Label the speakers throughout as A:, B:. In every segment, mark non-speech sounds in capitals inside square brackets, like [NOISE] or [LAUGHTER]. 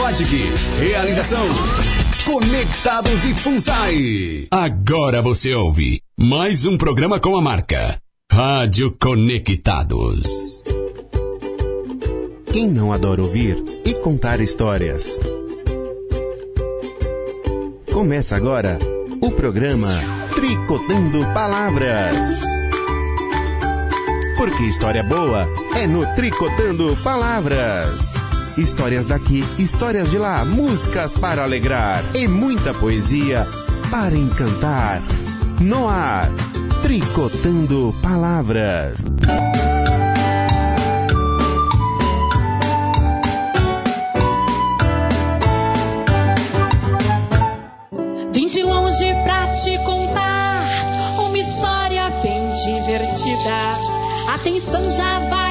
A: Logic. Realização. Conectados e FUNSAI. Agora você ouve mais um programa com a marca Rádio Conectados.
B: Quem não adora ouvir e contar histórias? Começa agora o programa Tricotando Palavras. Porque história boa é no Tricotando Palavras. Histórias daqui, histórias de lá, músicas para alegrar e muita poesia para encantar. No ar, Tricotando Palavras.
C: Vim de longe pra te contar uma história bem divertida. Atenção, já vai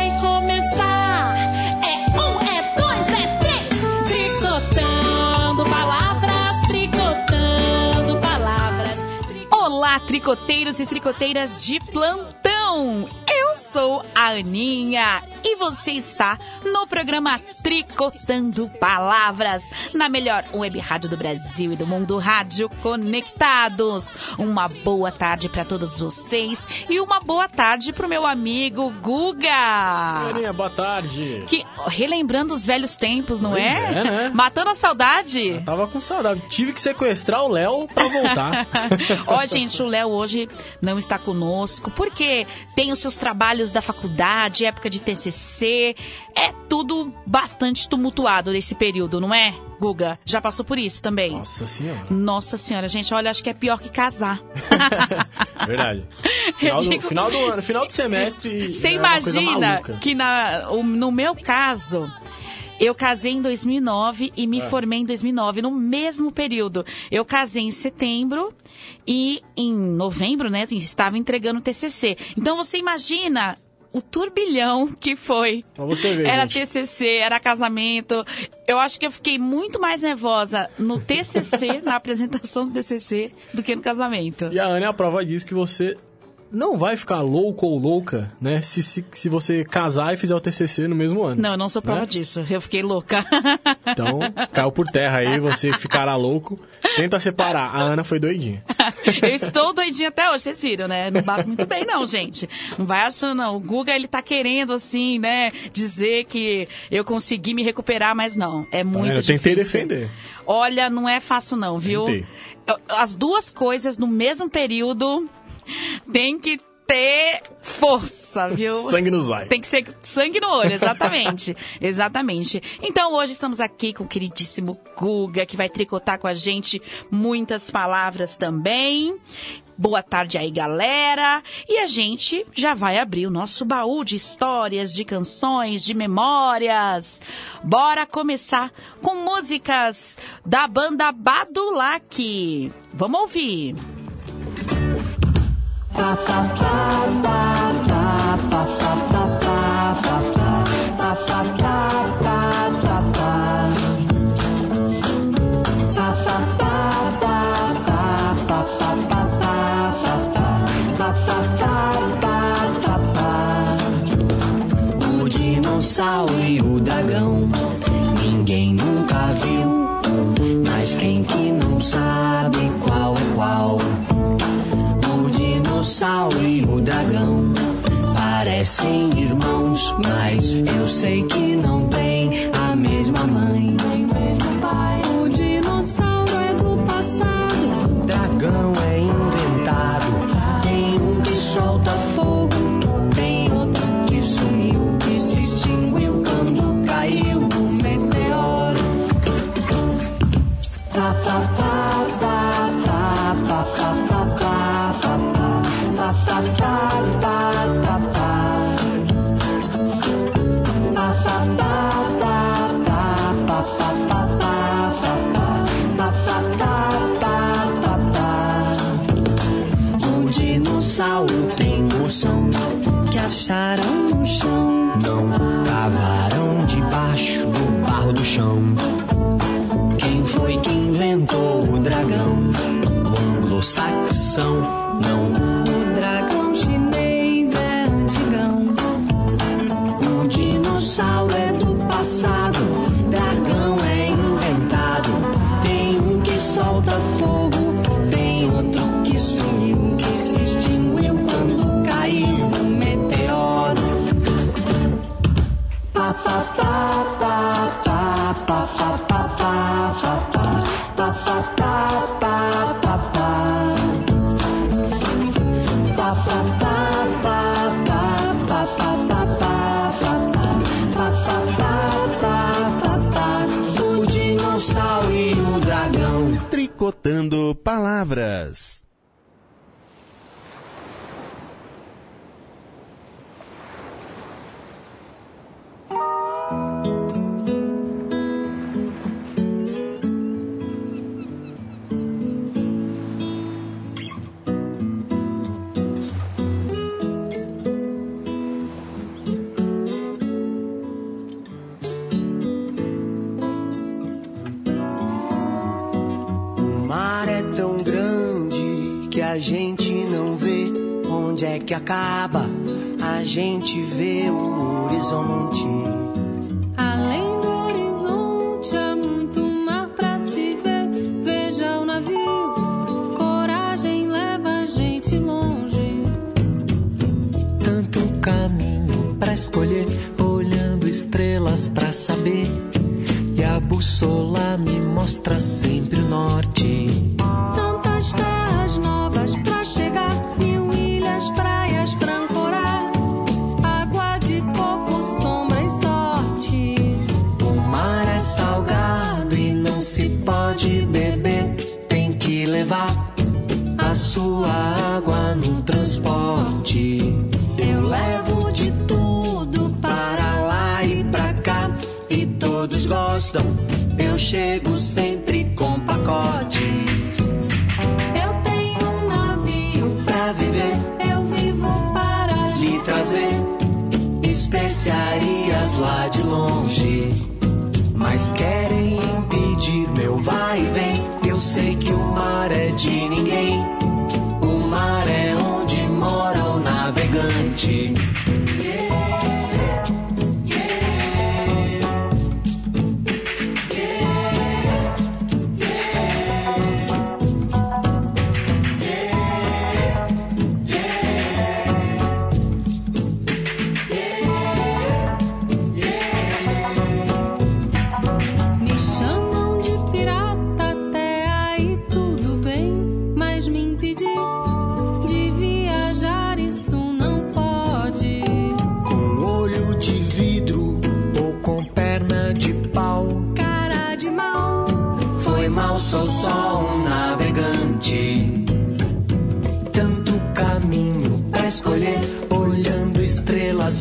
D: Olá, tricoteiros e tricoteiras de plantão! Sou a Aninha e você está no programa Tricotando Palavras, na melhor web rádio do Brasil e do mundo, Rádio Conectados. Uma boa tarde para todos vocês e uma boa tarde pro meu amigo Guga.
E: Aninha, boa tarde.
D: Que relembrando os velhos tempos, não
E: Pois
D: é?
E: é, né?
D: Matando a saudade.
E: Eu tava com saudade. Tive que sequestrar o Léo pra voltar. [LAUGHS]
D: Ó, gente, o Léo hoje não está conosco porque tem os seus trabalhos da faculdade, época de TCC, é tudo bastante tumultuado nesse período, não é, Guga? Já passou por isso também?
E: Nossa senhora.
D: Nossa senhora, gente, olha, acho que é pior que casar. [LAUGHS]
E: Verdade. Final,
D: digo-
E: do, final do ano, final do semestre.
D: Você
E: é
D: imagina que na, no meu caso, eu casei em 2009 e me
E: É.
D: formei em 2009, no mesmo período. Eu casei em setembro e em novembro, né, estava entregando o TCC. Então você imagina o turbilhão que foi.
E: Pra você ver,
D: Era
E: gente.
D: TCC, era casamento. Eu acho que eu fiquei muito mais nervosa no TCC, [LAUGHS] na apresentação do TCC, do que no casamento.
E: E a Ana é a prova disso que você não vai ficar louco ou louca, né? Se, se, se você casar e fizer o TCC no mesmo ano.
D: Não, eu não sou prova
E: Né?
D: disso. Eu fiquei louca. [LAUGHS]
E: Então, caiu por terra aí, você ficará louco. Tenta separar. A Ana foi doidinha.
D: Eu estou doidinha até hoje, vocês viram, né? Não bate muito bem, não, gente. Não vai achando, não. O Guga, ele tá querendo, assim, né? Dizer que eu consegui me recuperar, mas não. É muito
E: vendo? Eu
D: difícil.
E: tentei defender.
D: Olha, não é fácil, não, viu?
E: Tentei.
D: As duas coisas no mesmo período tem que ter força, viu?
E: Sangue nos olhos.
D: Tem que ser sangue no olho, exatamente. [LAUGHS] exatamente. Então hoje estamos aqui com o queridíssimo Guga, que vai tricotar com a gente muitas palavras também. Boa tarde aí, galera. E a gente já vai abrir o nosso baú de histórias, de canções, de memórias. Bora começar com músicas da banda Badulac. Vamos ouvir.
F: Dinossauro e o dragão ninguém nunca dinossauro e o dragão parecem irmãos, mas eu sei que não tem a mesma mãe. No chão. Não cavaram debaixo do barro do chão. Quem foi que inventou o dragão? O anglo-saxão, palavras.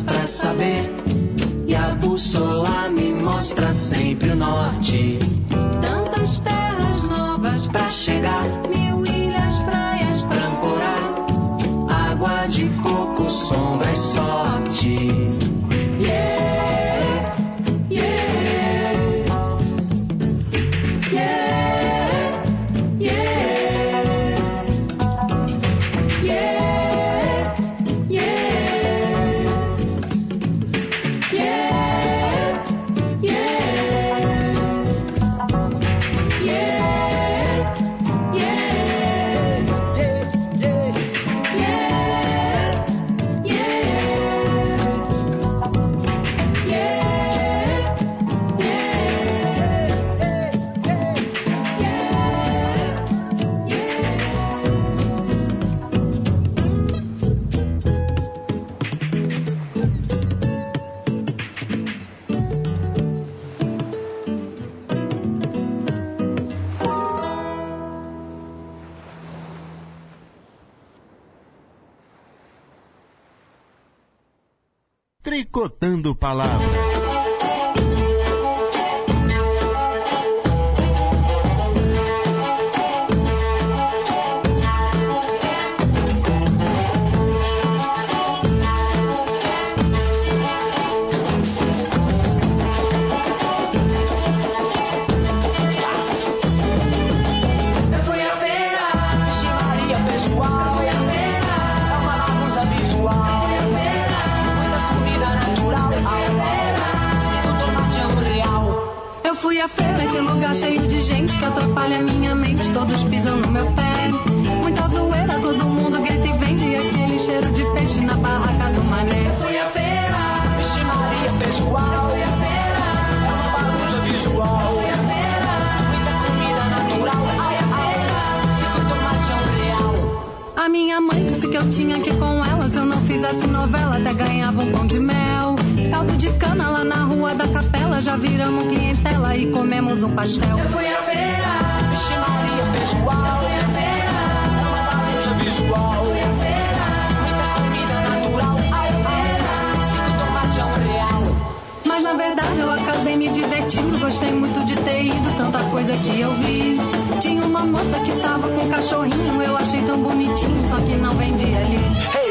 G: Pra
B: saber. E a bússola me mostra sempre o norte.
G: tantas terras novas Pra chegar, mil ilhas, praias pra ancorar. Água de coco, sombra e sorte.
B: Tricotando barulhos que atrapalha minha mente, todos pisam no meu pé. Muita zoeira, todo mundo grita e vende aquele cheiro de peixe na
F: barraca do
B: mané. Fui à feira, vesti Maria pessoal. Fui à feira, é uma bagunça visual. Fui à feira, muita comida natural. Ai, feira, cinco tomate é um real.
G: A minha
F: mãe disse que eu tinha que com elas eu não fizesse novela, até ganhava um pão de mel. Caldo de cana lá na rua da capela. Já viramos clientela e comemos um pastel. Eu fui à feira,
G: Vixe Maria, pessoal.
F: fui à feira,
G: Uma bagunça visual.
F: fui à feira.
G: Muita comida natural. Ai, ai, cinco tomate é um real.
F: Mas na verdade eu acabei me divertindo. Gostei muito de ter ido, tanta coisa que eu vi. Tinha uma moça que tava com um cachorrinho. Eu achei tão bonitinho, só que não vendia ali.
G: Hey,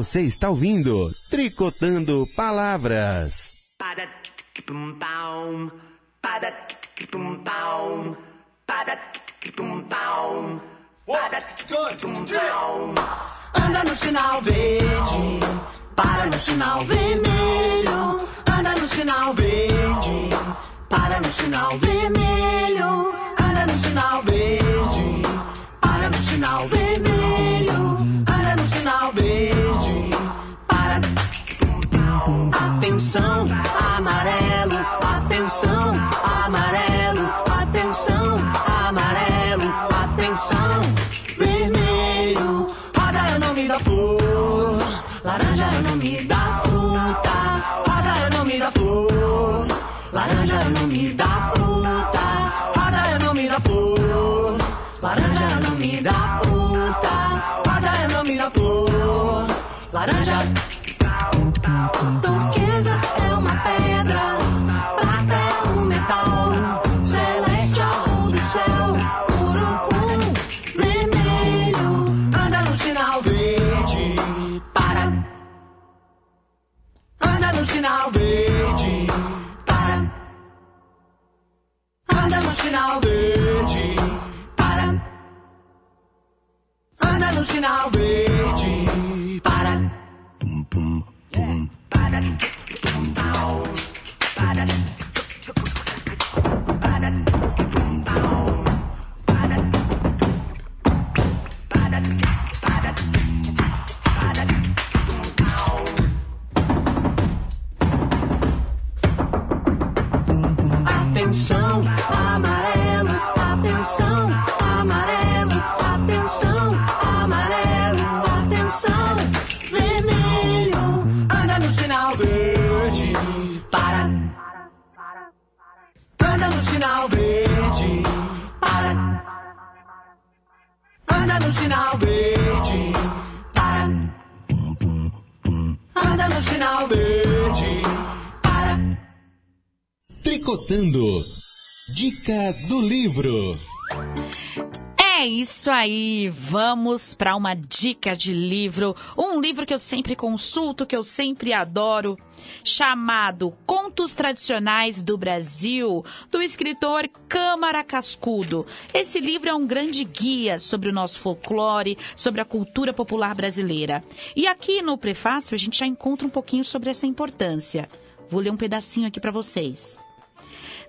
B: Você está ouvindo Tricotando Palavras.
G: Para pum pau. Para pum pau. Para pum pau. Para pum pau.
F: Anda no sinal verde, para no sinal vermelho. Anda no sinal verde, para no sinal vermelho. Anda no sinal verde, para no sinal vermelho. Anda no sinal verde. Atenção, amarelo, atenção, amarelo, sinal verde, para. Anda no sinal verde, para. Anda no sinal verde,
B: Dica do livro.
D: É isso aí, vamos para uma dica de livro, um livro que eu sempre consulto, que eu sempre adoro, chamado Contos Tradicionais do Brasil, do escritor Câmara Cascudo. Esse livro é um grande guia sobre o nosso folclore, sobre a cultura popular brasileira. E aqui no prefácio a gente já encontra um pouquinho sobre essa importância. Vou ler um pedacinho aqui para vocês.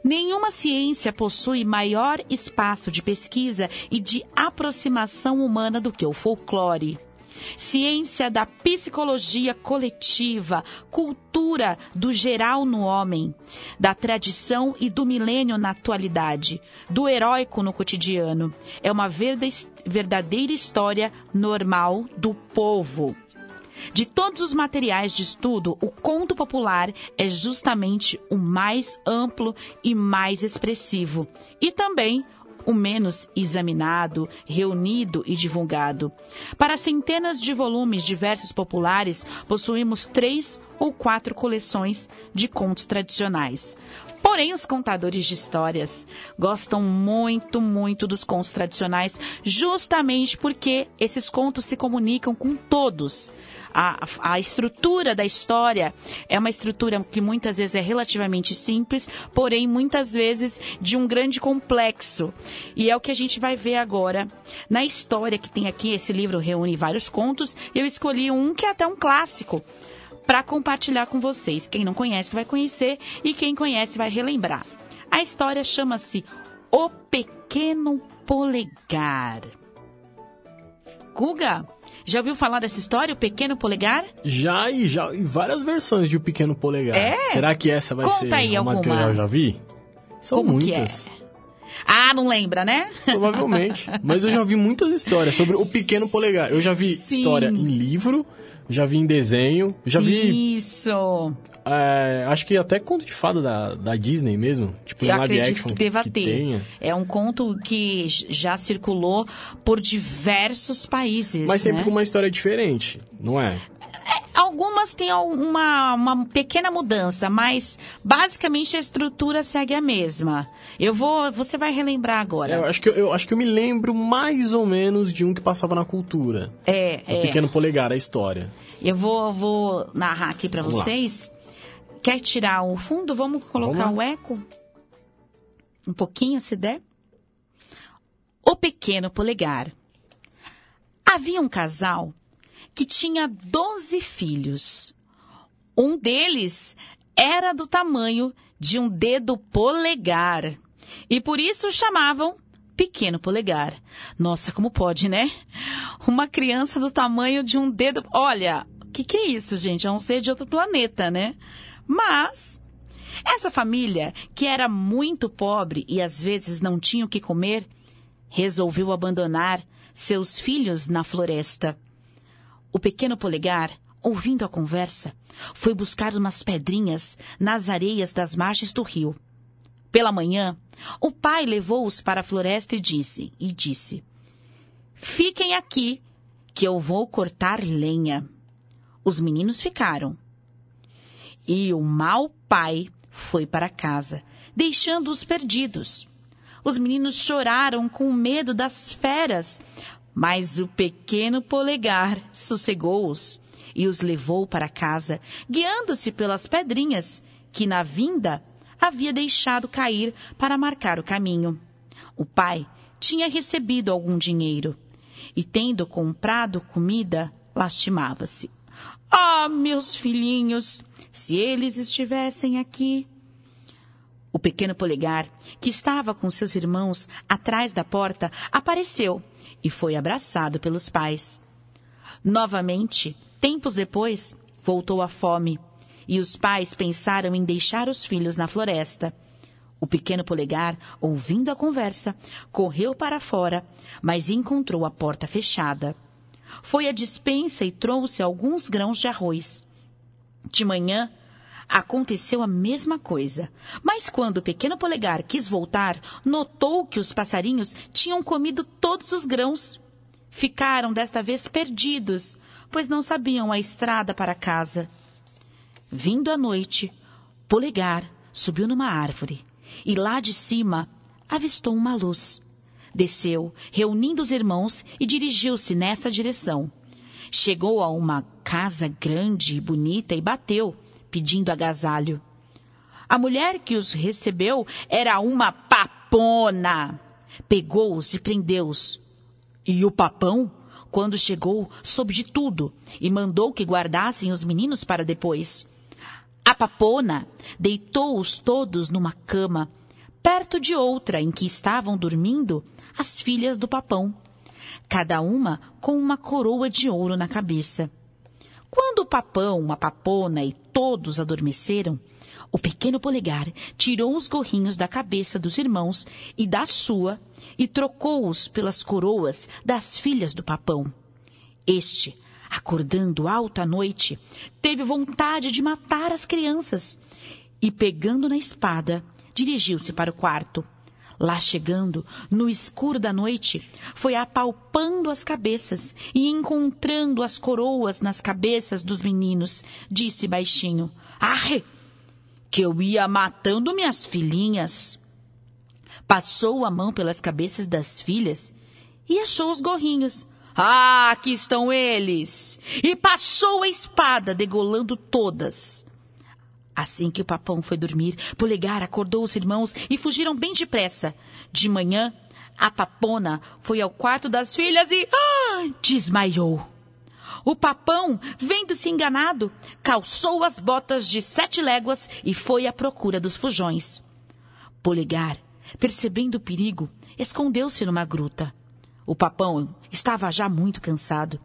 D: Nenhuma ciência possui maior espaço de pesquisa e de aproximação humana do que o folclore. Ciência da psicologia coletiva, cultura do geral no homem, da tradição e do milênio na atualidade, do heróico no cotidiano. É uma verda- verdadeira história normal do povo. De todos os materiais de estudo, o conto popular é justamente o mais amplo e mais expressivo, e também o menos examinado, reunido e divulgado. Para centenas de volumes de versos populares, possuímos três ou quatro coleções de contos tradicionais. Porém, os contadores de histórias gostam muito, muito dos contos tradicionais, justamente porque esses contos se comunicam com todos. A, a estrutura da história é uma estrutura que muitas vezes é relativamente simples, porém muitas vezes de um grande complexo. E é o que a gente vai ver agora na história que tem aqui. Esse livro reúne vários contos. Eu escolhi um que é até um clássico para compartilhar com vocês. Quem não conhece vai conhecer e quem conhece vai relembrar. A história chama-se O Pequeno Polegar. Guga, já ouviu falar dessa história, o Pequeno Polegar?
E: Já e já e várias versões de O Pequeno Polegar.
D: É?
E: Será que essa vai
D: Conta
E: ser
D: aí
E: uma que eu
D: alguma.
E: já, já vi? São
D: Como
E: muitas.
D: que é? Ah, não lembra, né?
E: Provavelmente. [LAUGHS] Mas eu já vi muitas histórias sobre o pequeno polegar. Eu já vi
D: Sim.
E: história em livro, já vi em desenho, já vi,
D: Isso.
E: é, acho que até conto de fada da, da Disney mesmo. Tipo,
D: Eu
E: live
D: acredito
E: action
D: que deva ter.
E: tenha.
D: É um conto que já circulou por diversos países.
E: Mas sempre
D: né?
E: com uma história diferente, não é?
D: Algumas têm uma, uma pequena mudança, mas basicamente a estrutura segue a mesma. Eu vou. Você vai relembrar agora.
E: Eu acho, que eu, eu acho que eu me lembro mais ou menos de um que passava na cultura.
D: É,
E: O
D: é.
E: pequeno polegar, a história.
D: Eu vou, vou narrar aqui pra
E: Vamos lá.
D: vocês. Quer tirar o fundo? Vamos colocar
E: Vamos
D: o eco? Um pouquinho, se der. O pequeno polegar. Havia um casal que tinha 12 filhos. Um deles era do tamanho de um dedo polegar. E por isso o chamavam pequeno polegar. Nossa, como pode, né? Uma criança do tamanho de um dedo. Olha, o que, que é isso, gente? É um ser de outro planeta, né? Mas essa família, que era muito pobre e às vezes não tinha o que comer, resolveu abandonar seus filhos na floresta. O pequeno polegar, ouvindo a conversa, foi buscar umas pedrinhas nas areias das margens do rio. Pela manhã, o pai levou-os para a floresta e disse, e disse: Fiquem aqui, que eu vou cortar lenha. Os meninos ficaram. E o mau pai foi para casa, deixando-os perdidos. Os meninos choraram com medo das feras, mas o pequeno polegar sossegou-os e os levou para casa, guiando-se pelas pedrinhas que na vinda havia deixado cair para marcar o caminho. O pai tinha recebido algum dinheiro e, tendo comprado comida, lastimava-se. Ah, meus filhinhos, se eles estivessem aqui. O pequeno polegar, que estava com seus irmãos atrás da porta, apareceu e foi abraçado pelos pais. Novamente, tempos depois, voltou a fome e os pais pensaram em deixar os filhos na floresta. O pequeno polegar, ouvindo a conversa, correu para fora, mas encontrou a porta fechada. Foi à despensa e trouxe alguns grãos de arroz. De manhã, aconteceu a mesma coisa, mas quando o pequeno polegar quis voltar, notou que os passarinhos tinham comido todos os grãos. Ficaram desta vez perdidos, pois não sabiam a estrada para casa. Vindo à noite, Polegar subiu numa árvore e lá de cima avistou uma luz. Desceu, reunindo os irmãos e dirigiu-se nessa direção. Chegou a uma casa grande e bonita e bateu, pedindo agasalho. A mulher que os recebeu era uma papona. Pegou-os e prendeu-os. E o papão, quando chegou, soube de tudo e mandou que guardassem os meninos para depois. A papona deitou-os todos numa cama, perto de outra em que estavam dormindo as filhas do papão, cada uma com uma coroa de ouro na cabeça. Quando o papão, a papona e todos adormeceram, o pequeno polegar tirou os gorrinhos da cabeça dos irmãos e da sua e trocou-os pelas coroas das filhas do papão. Este, acordando alta noite, teve vontade de matar as crianças e, pegando na espada, dirigiu-se para o quarto. Lá chegando, no escuro da noite, foi apalpando as cabeças e encontrando as coroas nas cabeças dos meninos, disse baixinho: Arre! que eu ia matando minhas filhinhas. Passou a mão pelas cabeças das filhas e achou os gorrinhos. Ah, aqui estão eles! E passou a espada, degolando todas. Assim que o papão foi dormir, Polegar acordou os irmãos e fugiram bem depressa. De manhã, a papona foi ao quarto das filhas e ah, desmaiou. O papão, vendo-se enganado, calçou as botas de sete léguas e foi à procura dos fujões. Polegar, percebendo o perigo, escondeu-se numa gruta. O papão estava já muito cansado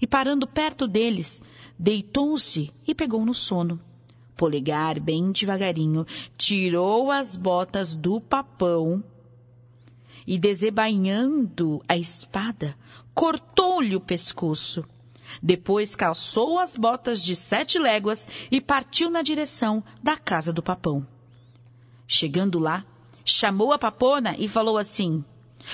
D: e, parando perto deles, deitou-se e pegou no sono. Polegar, bem devagarinho, tirou as botas do papão e, desebainhando a espada, cortou-lhe o pescoço. Depois calçou as botas de sete léguas e partiu na direção da casa do papão. Chegando lá, chamou a papona e falou assim: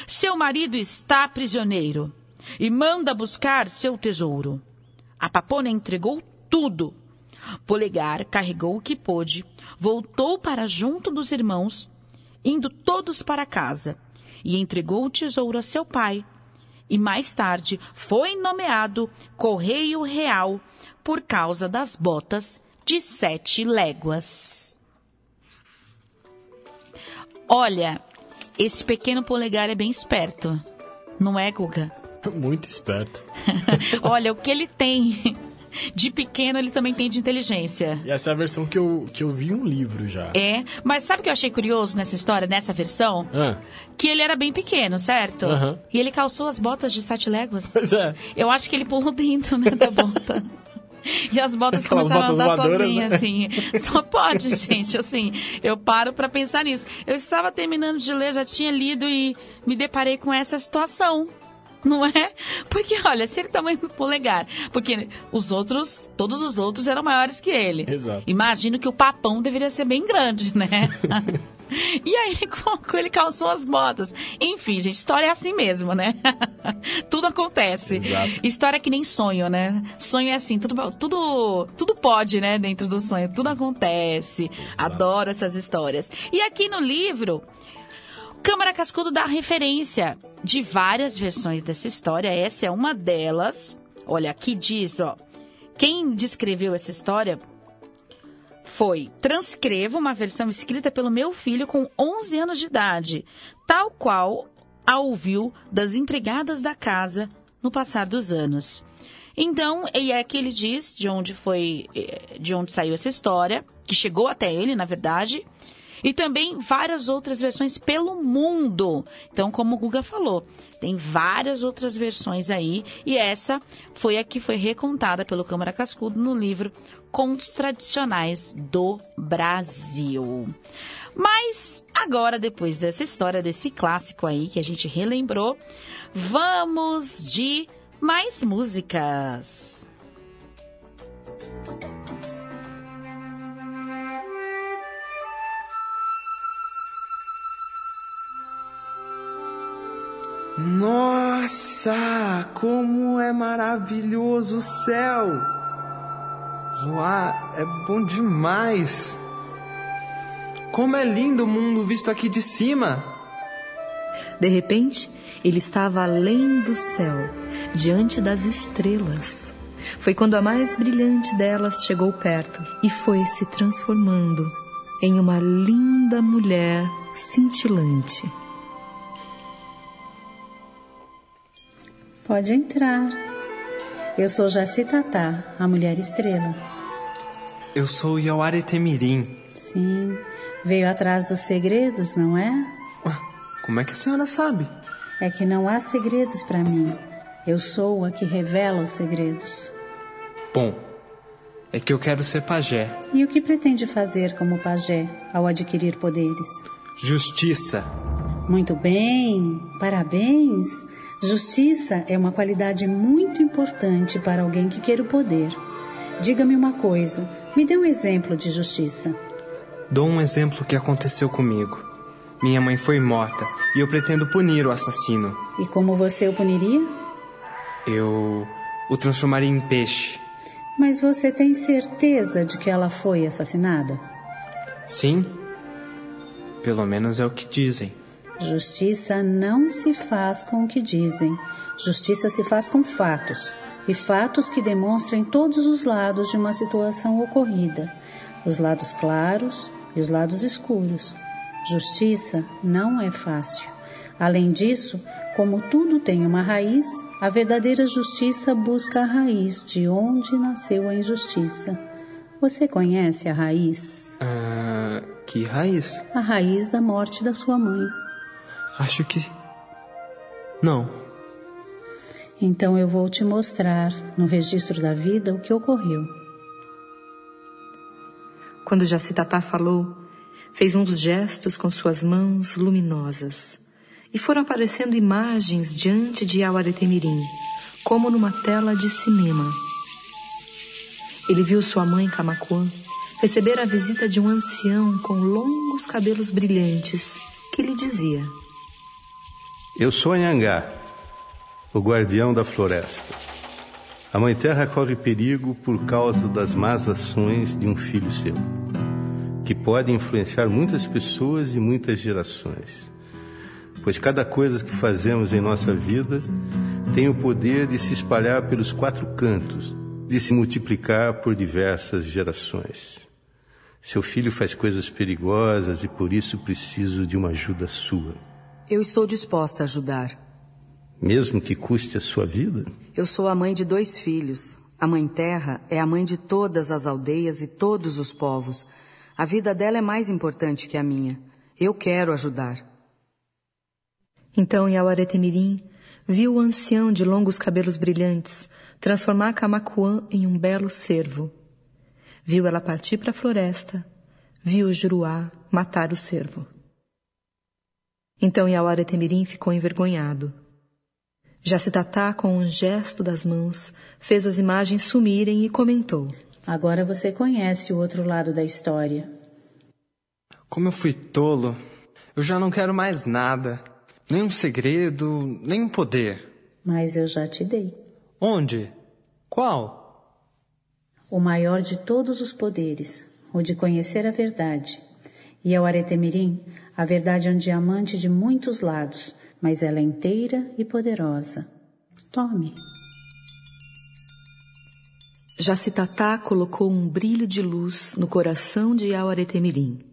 D: Seu marido está prisioneiro e manda buscar seu tesouro. A papona entregou tudo Polegar carregou o que pôde, voltou para junto dos irmãos, indo todos para casa, e entregou o tesouro a seu pai. E mais tarde foi nomeado Correio Real por causa das botas de sete léguas. Olha, esse pequeno polegar é bem esperto, não é, Guga?
E: Muito esperto. [LAUGHS]
D: Olha, o que ele tem de pequeno ele também tem de inteligência.
E: E essa é a versão que eu, que eu vi um livro já.
D: É, mas sabe o que eu achei curioso nessa história, nessa versão?
E: Ah.
D: Que ele era bem pequeno, certo?
E: Aham.
D: E ele calçou as botas de sete léguas.
E: Pois é.
D: Eu acho que ele pulou dentro, né, da bota. E as botas
E: Aquelas
D: começaram
E: botas
D: a andar sozinhas,
E: né?
D: assim. Só pode, gente, assim. Eu paro pra pensar nisso. Eu estava terminando de ler, já tinha lido e me deparei com essa situação. [LAUGHS] Não é? Porque, olha, se ele tamanho do polegar. Porque os outros, todos os outros eram maiores que ele.
E: Exato.
D: Imagino que o papão deveria ser bem grande, né? [LAUGHS] E aí ele colocou, ele calçou as botas. Enfim, gente, história é assim mesmo, né? [LAUGHS] tudo acontece.
E: Exato.
D: História é que nem sonho, né? Sonho é assim, tudo, tudo, tudo pode, né? Dentro do sonho, tudo acontece. Adoro essas histórias. E aqui no livro, Câmara Cascudo dá referência de várias versões dessa história. Essa é uma delas. Olha, aqui diz, ó. Quem descreveu essa história foi: transcrevo uma versão escrita pelo meu filho com 11 anos de idade, tal qual a ouviu das empregadas da casa no passar dos anos. Então, e é que ele diz de onde foi, eh, de onde saiu essa história, que chegou até ele, na verdade, e também várias outras versões pelo mundo. Então, como o Guga falou, tem várias outras versões aí, e essa foi a que foi recontada pelo Câmara Cascudo no livro Contos Tradicionais do Brasil. Mas agora, depois dessa história, desse clássico aí que a gente relembrou, vamos de mais músicas.
H: Nossa, como é maravilhoso o céu! Voar é bom demais! Como é lindo o mundo visto aqui de cima!
I: De repente, ele estava além do céu, diante das estrelas. Foi quando a mais brilhante delas chegou perto e foi se transformando em uma linda mulher cintilante.
J: Pode entrar. Eu sou Jacitatá, a mulher estrela.
H: Eu sou Yaware Temirim.
J: Sim, veio atrás dos segredos, não é?
H: Como é que a senhora sabe?
J: É que não há segredos para mim. Eu sou a que revela os segredos.
H: Bom, é que eu quero ser pajé.
J: E o que pretende fazer como pajé ao adquirir poderes?
H: Justiça.
J: Muito bem, parabéns. Justiça é uma qualidade muito importante para alguém que quer o poder. Diga-me uma coisa, me dê um exemplo de justiça.
H: Dou um exemplo que aconteceu comigo. Minha mãe foi morta e eu pretendo punir o assassino.
J: E como você o puniria?
H: Eu o transformaria em peixe.
J: Mas você tem certeza de que ela foi assassinada?
H: Sim. Pelo menos é o que dizem.
J: Justiça não se faz com o que dizem. Justiça se faz com fatos. E fatos que demonstrem todos os lados de uma situação ocorrida: os lados claros e os lados escuros. Justiça não é fácil. Além disso, como tudo tem uma raiz, a verdadeira justiça busca a raiz de onde nasceu a injustiça. Você conhece a raiz?
H: Ah, que raiz?
J: A raiz da morte da sua mãe.
H: Acho que. Não.
J: Então eu vou te mostrar no registro da vida o que ocorreu.
I: Quando Jacitatá falou, fez um dos gestos com suas mãos luminosas e foram aparecendo imagens diante de Yawaretemirim, como numa tela de cinema. Ele viu sua mãe Camacuã receber a visita de um ancião com longos cabelos brilhantes que lhe dizia:
K: Eu sou Anhangá, o guardião da floresta. A Mãe Terra corre perigo por causa das más ações de um filho seu, que pode influenciar muitas pessoas e muitas gerações. Pois cada coisa que fazemos em nossa vida tem o poder de se espalhar pelos quatro cantos, de se multiplicar por diversas gerações. Seu filho faz coisas perigosas e por isso preciso de uma ajuda sua.
L: Eu estou disposta a ajudar.
K: Mesmo que custe a sua vida?
L: Eu sou a mãe de dois filhos. A Mãe Terra é a mãe de todas as aldeias e todos os povos. A vida dela é mais importante que a minha. Eu quero ajudar.
I: Então Yawaretemirim viu o ancião de longos cabelos brilhantes transformar Camacuã em um belo cervo. Viu ela partir para a floresta. Viu o Juruá matar o cervo. Então Yawaretemirim ficou envergonhado. Jacitatá, com um gesto das mãos, fez as imagens sumirem e comentou.
J: Agora você conhece o outro lado da história.
H: Como eu fui tolo. Eu já não quero mais nada. Nem um segredo, nem um poder.
J: Mas eu já te dei.
H: Onde? Qual?
J: O maior de todos os poderes, o de conhecer a verdade. E ao Aretemirim, a verdade é um diamante de muitos lados, mas ela é inteira e poderosa. Tome.
I: Jacitatá colocou um brilho de luz no coração de Yawaretemirim.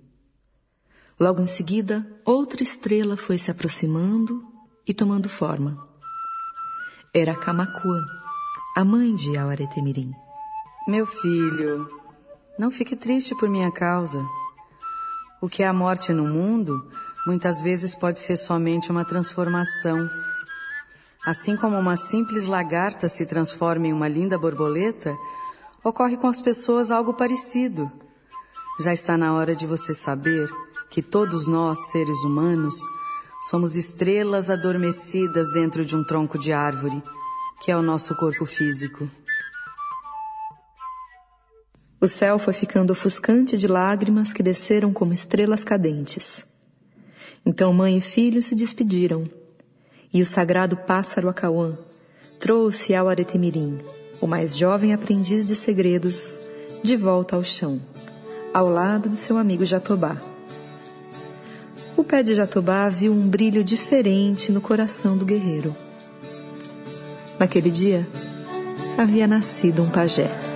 I: Logo em seguida, outra estrela foi se aproximando e tomando forma. Era Camacuã, a mãe de Yawaretemirim.
L: Meu filho, não fique triste por minha causa. O que é a morte no mundo muitas vezes pode ser somente uma transformação. Assim como uma simples lagarta se transforma em uma linda borboleta, ocorre com as pessoas algo parecido. Já está na hora de você saber que todos nós, seres humanos, somos estrelas adormecidas dentro de um tronco de árvore, que é o nosso corpo físico.
I: O céu foi ficando ofuscante de lágrimas que desceram como estrelas cadentes. Então mãe e filho se despediram, e o sagrado pássaro Acauã trouxe ao Aretemirim, o mais jovem aprendiz de segredos, de volta ao chão, ao lado de seu amigo Jatobá. O pé de Jatobá viu um brilho diferente no coração do guerreiro. Naquele dia, havia nascido um pajé.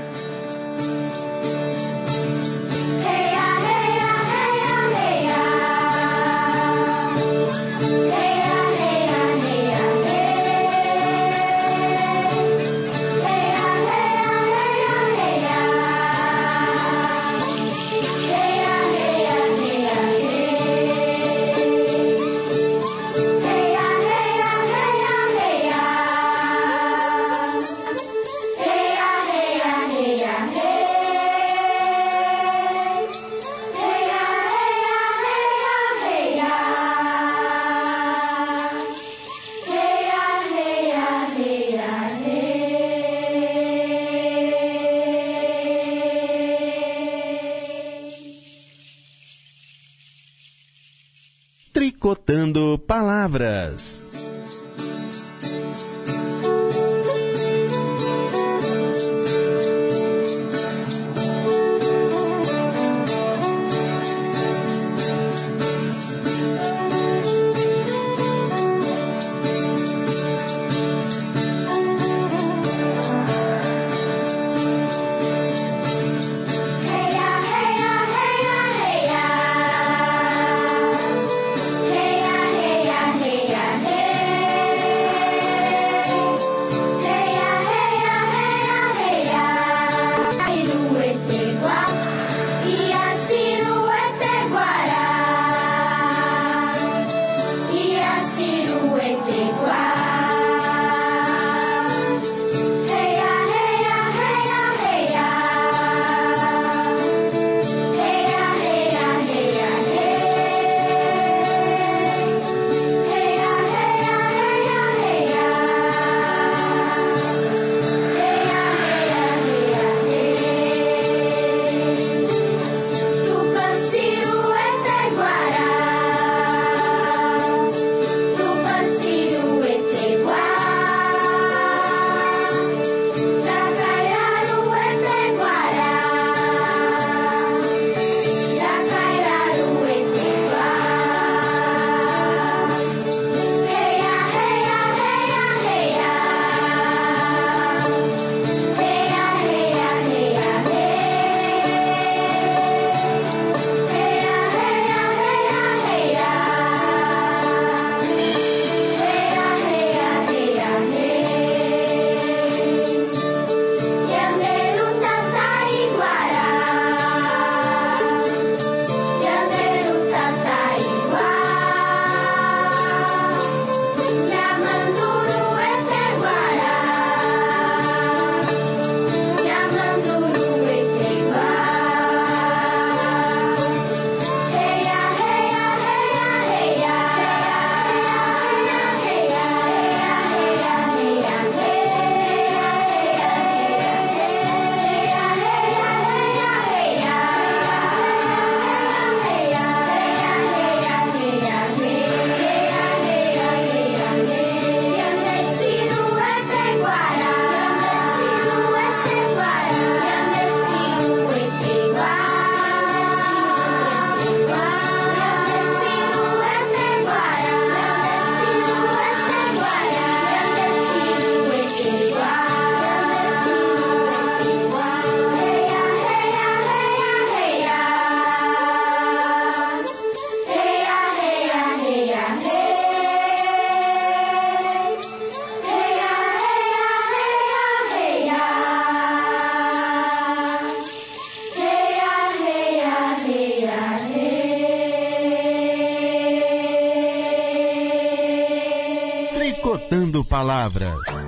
B: palavras.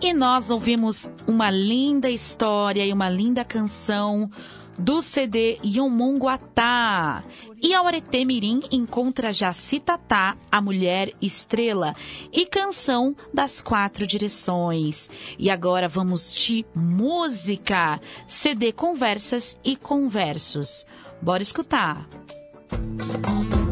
M: E nós ouvimos uma linda história e uma linda canção do CD Yomunguatá. E a Oreté Mirim encontra Jaci Tatá, a mulher estrela, e canção das quatro direções. E agora vamos de música, CD Conversas e Conversos. Bora escutar. Música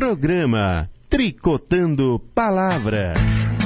A: Programa Tricotando Palavras.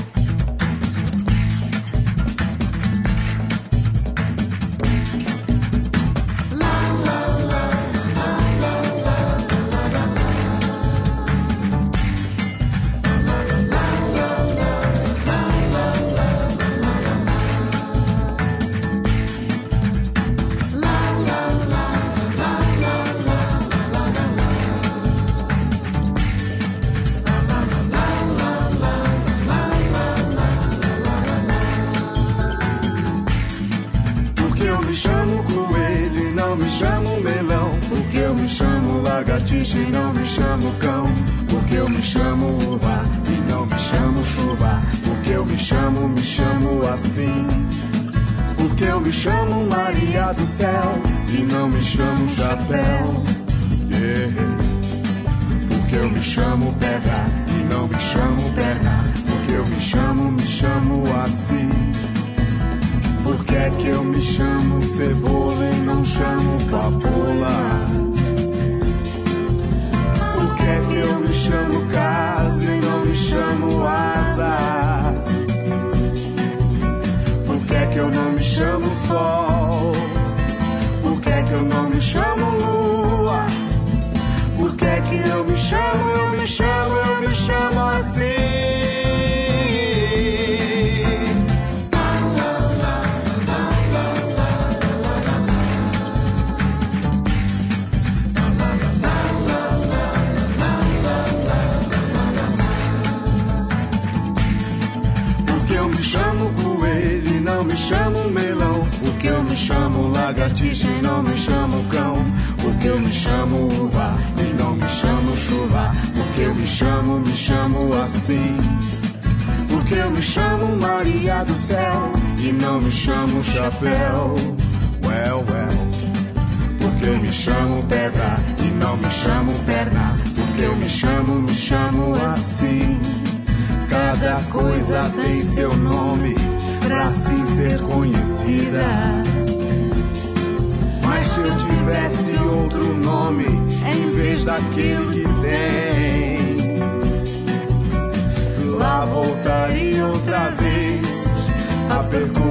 A: voltaria outra vez a.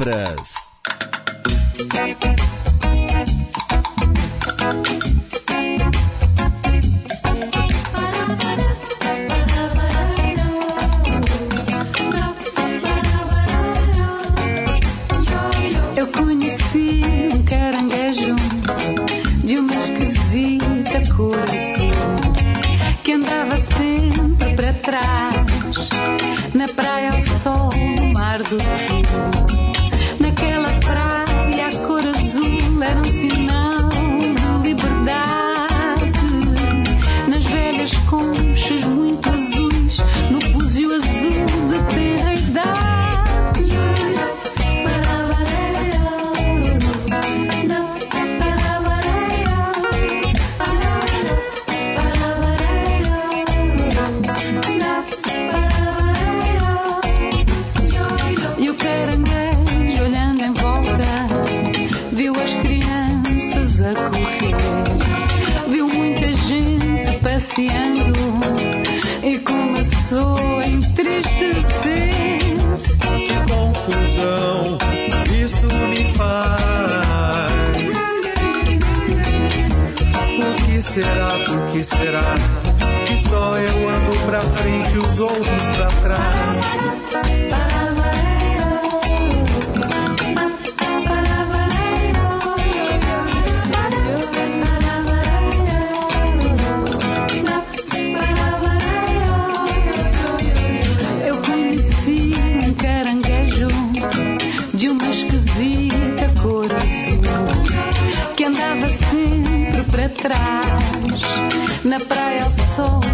G: Palavras.
A: será, por que será que só eu ando pra frente e os outros pra trás?
H: Eu conheci um caranguejo de uma esquisita cor azul que andava sempre pra trás na praia ao sol.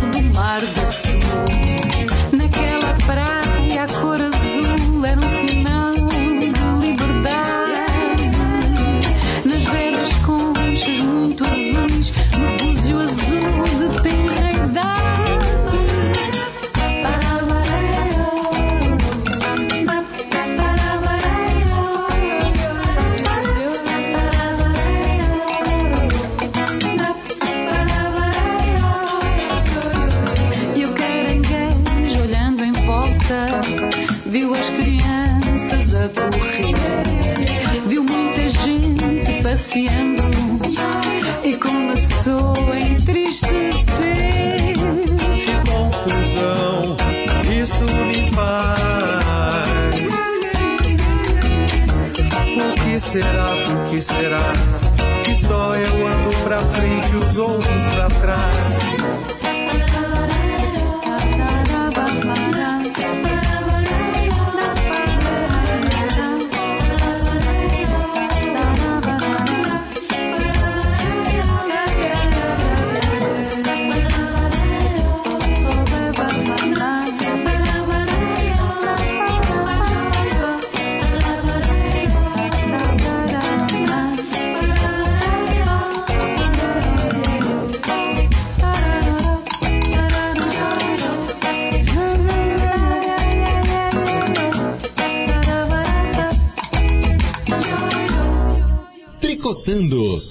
B: Tricotando.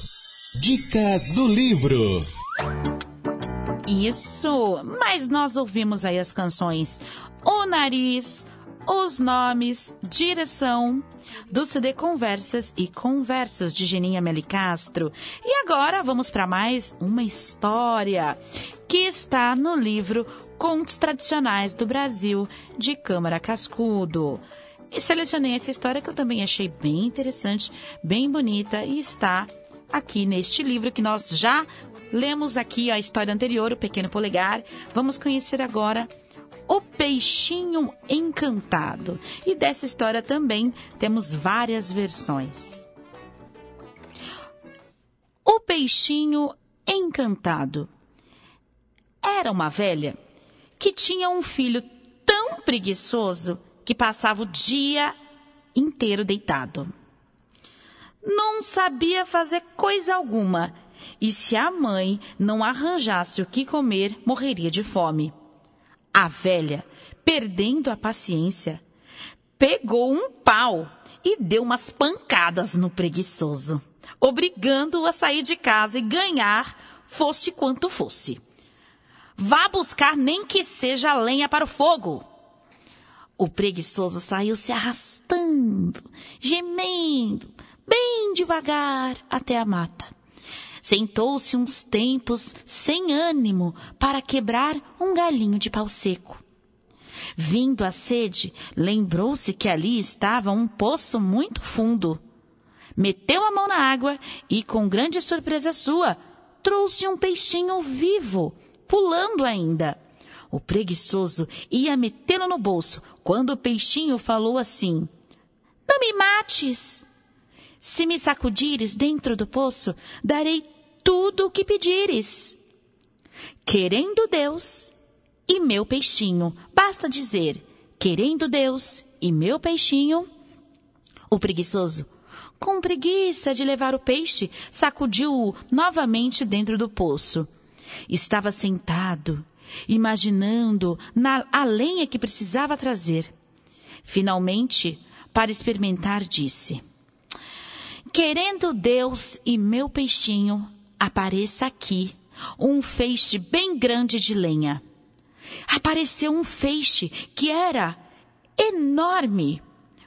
B: Dica do livro.
D: Isso, mas nós ouvimos aí as canções O Nariz, Os Nomes, Direção, do CD Conversas e Conversas de Geninha Melicastro. E agora vamos para mais uma história que está no livro Contos Tradicionais do Brasil, de Câmara Cascudo. E selecionei essa história que eu também achei bem interessante, bem bonita e está aqui neste livro que nós já lemos aqui a história anterior, o Pequeno Polegar. Vamos conhecer agora o Peixinho Encantado. E dessa história também temos várias versões. O Peixinho Encantado. Era uma velha que tinha um filho tão preguiçoso que passava o dia inteiro deitado. Não sabia fazer coisa alguma e se a mãe não arranjasse o que comer, morreria de fome. A velha, perdendo a paciência, pegou um pau e deu umas pancadas no preguiçoso, obrigando-o a sair de casa e ganhar, fosse quanto fosse. Vá buscar nem que seja lenha para o fogo. O preguiçoso saiu se arrastando, gemendo, bem devagar até a mata. Sentou-se uns tempos sem ânimo para quebrar um galinho de pau seco. Vindo a sede, lembrou-se que ali estava um poço muito fundo. Meteu a mão na água e, com grande surpresa sua, trouxe um peixinho vivo, pulando ainda. O preguiçoso ia metê-lo no bolso quando o peixinho falou assim: Não me mates! Se me sacudires dentro do poço, darei tudo o que pedires. Querendo Deus e meu peixinho. Basta dizer, querendo Deus e meu peixinho. O preguiçoso, com preguiça de levar o peixe, sacudiu-o novamente dentro do poço. Estava sentado, imaginando na, a lenha que precisava trazer. Finalmente, para experimentar, disse: Querendo Deus e meu peixinho, apareça aqui um feixe bem grande de lenha. Apareceu um feixe que era enorme.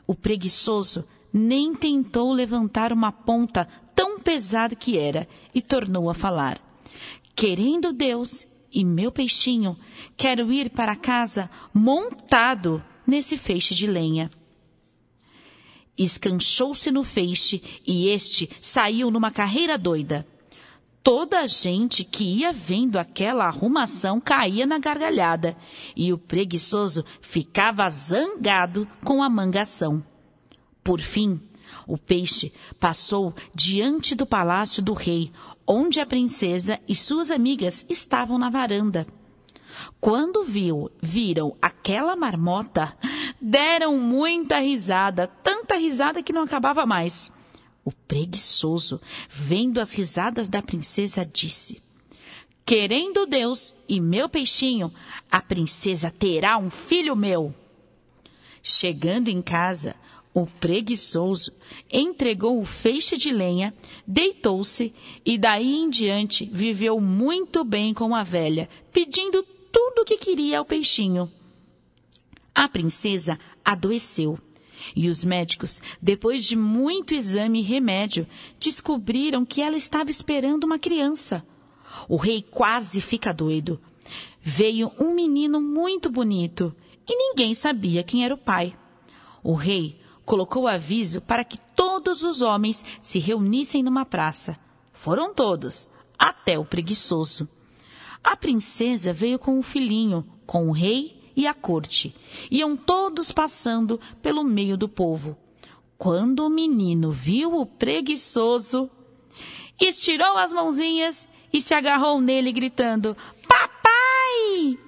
D: O preguiçoso nem tentou levantar uma ponta tão pesada que era e tornou a falar. Querendo Deus e meu peixinho, quero ir para casa montado nesse feixe de lenha. Escanchou-se no feixe e este saiu numa carreira doida. Toda a gente que ia vendo aquela arrumação caía na gargalhada e o preguiçoso ficava zangado com a mangação. Por fim, o peixe passou diante do palácio do rei, onde a princesa e suas amigas estavam na varanda. Quando viu, viram aquela marmota, deram muita risada, tanta risada que não acabava mais. O preguiçoso, vendo as risadas da princesa, disse: Querendo Deus e meu peixinho, a princesa terá um filho meu. Chegando em casa, o preguiçoso entregou o feixe de lenha, deitou-se e daí em diante viveu muito bem com a velha, pedindo tudo o que queria ao peixinho. A princesa adoeceu e os médicos, depois de muito exame e remédio, descobriram que ela estava esperando uma criança. O rei quase fica doido. Veio um menino muito bonito e ninguém sabia quem era o pai. O rei colocou aviso para que todos os homens se reunissem numa praça. Foram todos, até o preguiçoso. A princesa veio com o filhinho, com o rei e a corte. Iam todos passando pelo meio do povo. Quando o menino viu o preguiçoso, estirou as mãozinhas e se agarrou nele, gritando: Papai!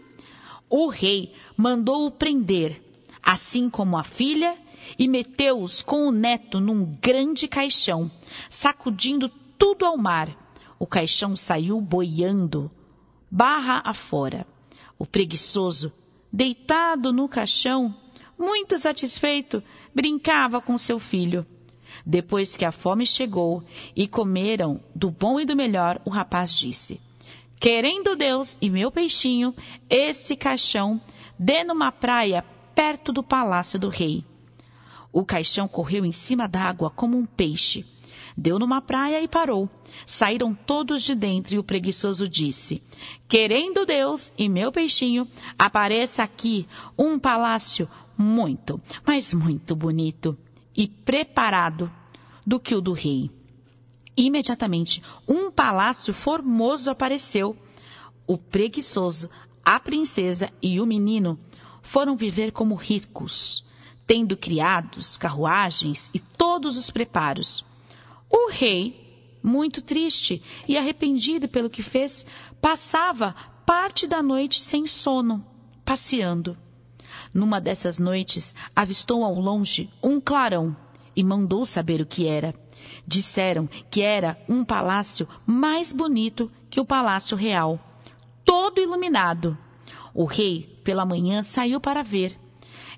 D: O rei mandou-o prender, assim como a filha, e meteu-os com o neto num grande caixão, sacudindo tudo ao mar. O caixão saiu boiando, barra afora. O preguiçoso deitado no caixão, muito satisfeito, brincava com seu filho. Depois que a fome chegou e comeram do bom e do melhor, o rapaz disse: Querendo Deus e meu peixinho, esse caixão dê numa praia perto do palácio do rei. O caixão correu em cima d'água como um peixe. Deu numa praia e parou. Saíram todos de dentro e o preguiçoso disse: Querendo Deus e meu peixinho, apareça aqui um palácio muito, mas muito bonito e preparado do que o do rei. Imediatamente, um palácio formoso apareceu. O preguiçoso, a princesa e o menino foram viver como ricos, tendo criados, carruagens e todos os preparos. O rei, muito triste e arrependido pelo que fez, passava parte da noite sem sono, passeando. Numa dessas noites, avistou ao longe um clarão e mandou saber o que era. Disseram que era um palácio mais bonito que o palácio real, todo iluminado. O rei, pela manhã, saiu para ver.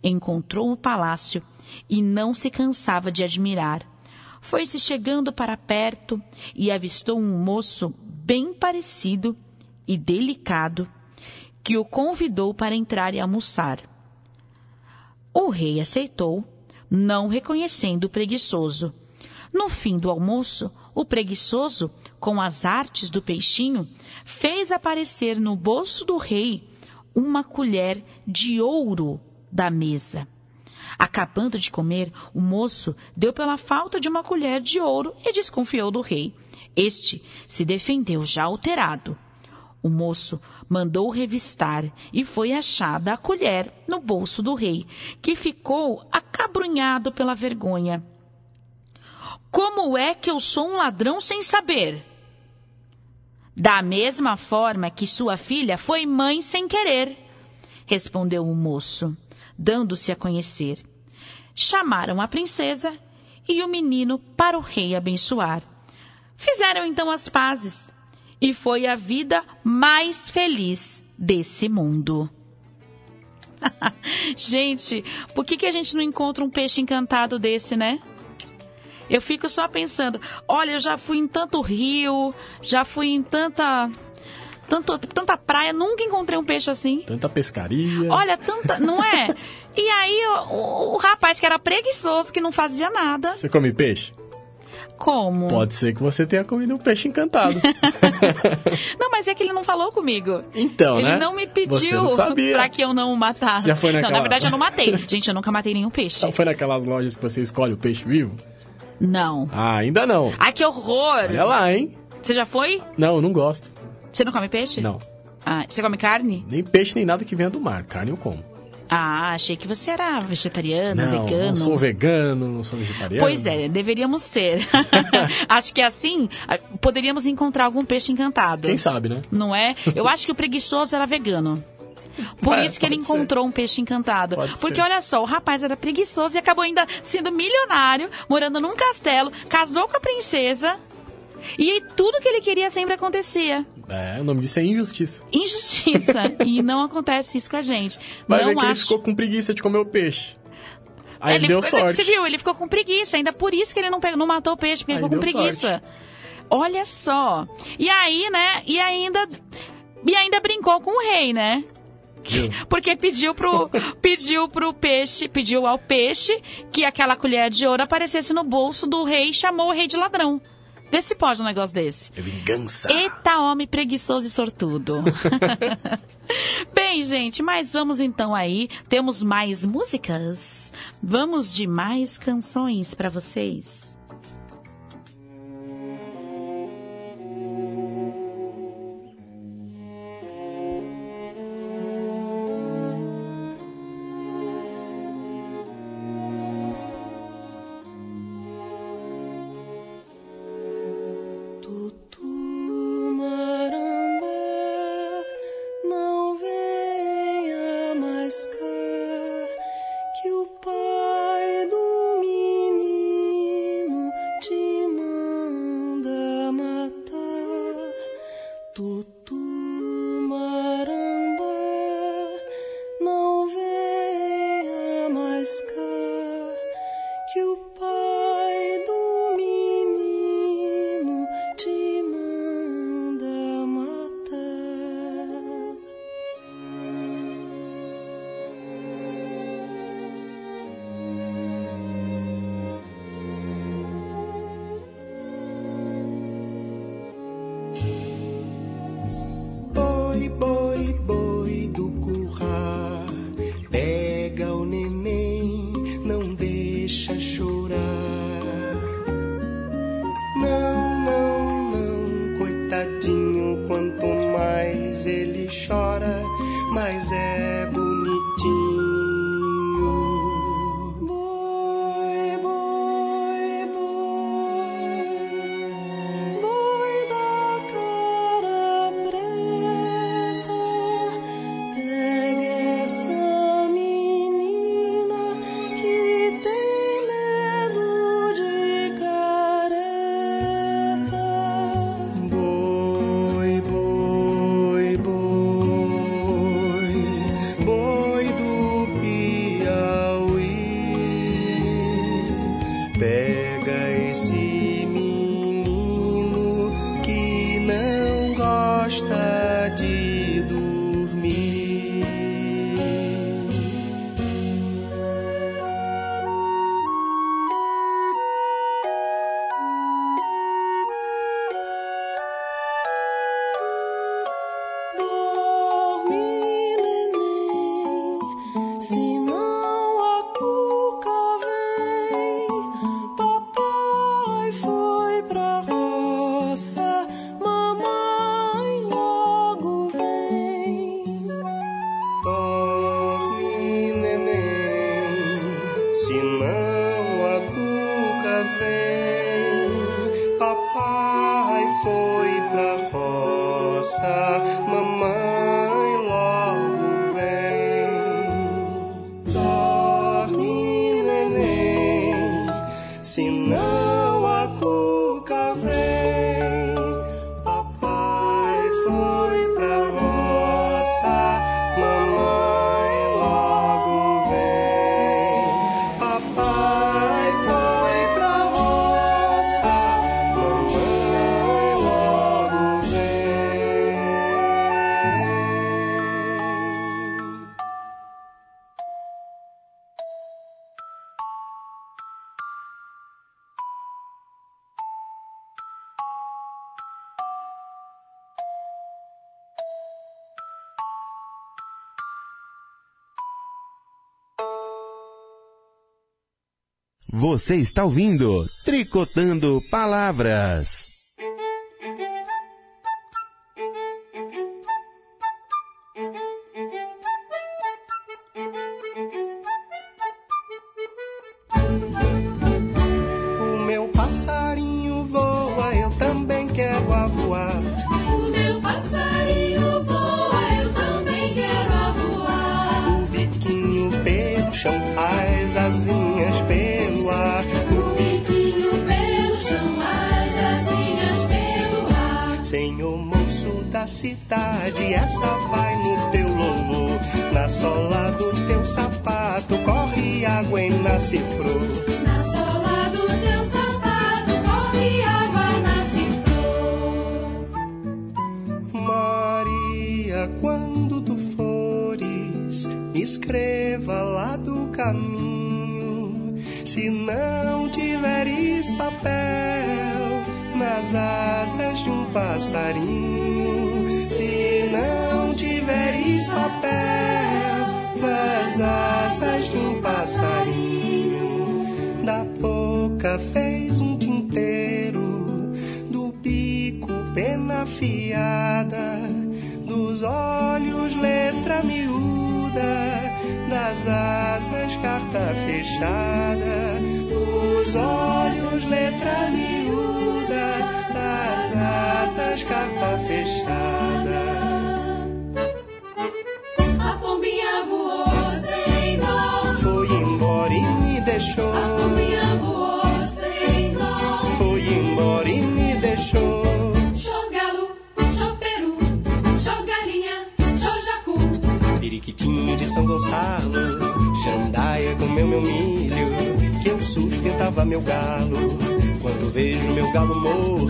D: Encontrou o palácio e não se cansava de admirar. Foi-se chegando para perto e avistou um moço bem parecido e delicado que o convidou para entrar e almoçar. O rei aceitou, não reconhecendo o preguiçoso. No fim do almoço, o preguiçoso, com as artes do peixinho, fez aparecer no bolso do rei uma colher de ouro da mesa. Acabando de comer, o moço deu pela falta de uma colher de ouro e desconfiou do rei. Este se defendeu já alterado. O moço mandou revistar e foi achada a colher no bolso do rei, que ficou acabrunhado pela vergonha. Como é que eu sou um ladrão sem saber? Da mesma forma que sua filha foi mãe sem querer, respondeu o moço, dando-se a conhecer. Chamaram a princesa e o menino para o rei abençoar. Fizeram então as pazes e foi a vida mais feliz desse mundo. [LAUGHS] gente, por que, que a gente não encontra um peixe encantado desse, né? Eu fico só pensando, olha, eu já fui em tanto rio, já fui em tanta tanto, tanta praia, nunca encontrei um peixe assim.
E: Tanta pescaria.
D: Olha, tanta, não é? [LAUGHS] E aí o, o, rapaz que era preguiçoso, que não fazia nada.
E: Você come peixe?
D: Como?
E: Pode ser que você tenha comido um peixe encantado. [LAUGHS]
D: não, mas é que ele não falou comigo.
E: Então,
D: ele
E: né?
D: Ele não me pediu
E: você não sabia.
D: pra que eu não o matasse.
E: Já foi naquela...
D: Não, na verdade eu não matei. [LAUGHS] Gente, eu nunca matei nenhum peixe.
E: Então foi naquelas lojas que você escolhe o peixe vivo?
D: Não.
E: Ah, ainda não.
D: Ai, que horror!
E: Olha lá, hein?
D: Você já foi?
E: Não, eu não gosto.
D: Você não come peixe?
E: Não.
D: Ah, você come carne?
E: Nem peixe, nem nada que venha do mar. Carne eu como.
D: Ah, achei que você era vegetariano,
E: não,
D: vegano.
E: Não, sou vegano, não sou vegetariano.
D: Pois é, deveríamos ser. [LAUGHS] acho que assim poderíamos encontrar algum peixe encantado.
E: Quem sabe, né?
D: Não é? Eu acho que o preguiçoso era vegano. Por é, isso que ele encontrou ser. um peixe encantado.
E: Pode
D: Porque
E: ser.
D: olha só, o rapaz era preguiçoso e acabou ainda sendo milionário, morando num castelo, casou com a princesa. E tudo que ele queria sempre acontecia.
E: É, o nome disso é injustiça.
D: Injustiça. [LAUGHS] e não acontece isso com a gente.
E: Mas
D: não
E: é que
D: acho...
E: ele ficou com preguiça de comer o peixe. Aí ele, deu
D: ficou,
E: sorte.
D: Você viu? Ele ficou com preguiça. Ainda por isso que ele não, pegou, não matou o peixe, porque
E: aí
D: ele ficou com preguiça.
E: Sorte.
D: Olha só. E aí, né? E ainda. E ainda brincou com o rei, né? Porque pediu pro, [LAUGHS] pediu pro peixe, pediu ao peixe que aquela colher de ouro aparecesse no bolso do rei e chamou o rei de ladrão. Vê se pode um negócio desse.
E: É vingança.
D: Eita, homem preguiçoso e sortudo. [LAUGHS] Bem, gente, mas vamos então aí. Temos mais músicas? Vamos de mais canções para vocês.
B: Você está ouvindo Tricotando Palavras.
N: Essa vai no teu louvor. Na sola do teu sapato corre água e nasce flor.
C: Na sola do teu sapato corre água.
N: Maria, quando tu fores, me escreva lá do caminho. Se não tiveres papel nas asas de um passarinho, tiveres papel nas asas de um passarinho, da boca fez um tinteiro, do bico pena afiada, dos olhos letra miúda, das asas carta fechada, dos olhos letra miúda, das asas carta fechada. Periquitinho de São Gonçalo, Jandaia comeu meu milho, que eu sustentava meu galo. Quando vejo meu galo morto,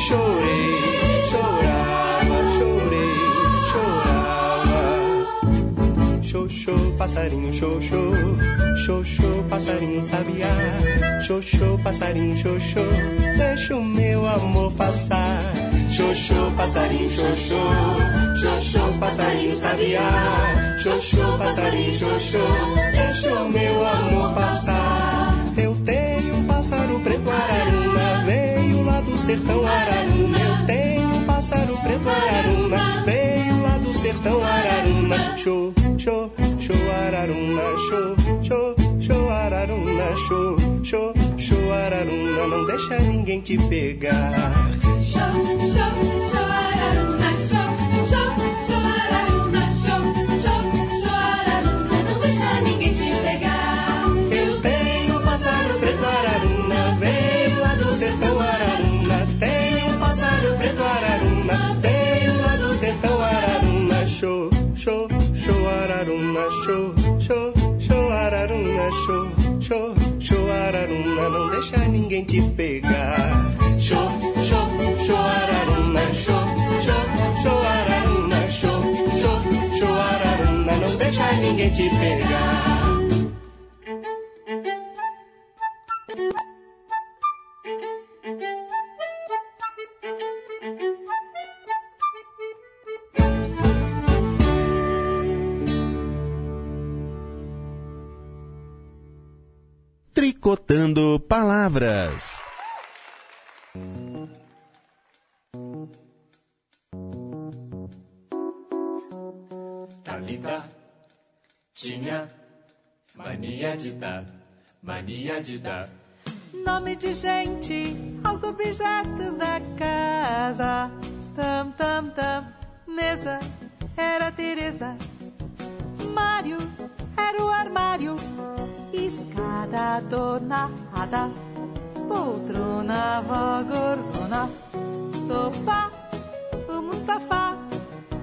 N: chorei, chorava, chorei, chorava. Xoxô, passarinho, xoxô, xoxô, passarinho sabiá, xoxô, passarinho, xoxô, deixa o meu amor passar. Xoxô, passarinho, xoxô, Xoxô, passarinho sabiá. Xoxô, passarinho xoxô, deixa o meu amor passar. Eu tenho um pássaro preto araruna, veio lá do sertão araruna. Eu tenho um pássaro preto araruna, veio lá do sertão araruna. Xô, xô, xô araruna, xô, xô, xô araruna, xô, xô, xô araruna. Não deixa ninguém te pegar. Xô, xô, xô. Te pegar. Show, show, show Araruna. Show, show, show Araruna. Show, show, show Araruna. Não deixa ninguém te pegar.
B: Palavras.
O: Talita tinha mania de dar, mania de dar.
G: Nome de gente aos objetos da casa. Tam, tam, tam. Mesa era Teresa. Mário era o armário. Escada donada. Poltrona, vó gorgona. Sofá, o Mustafa.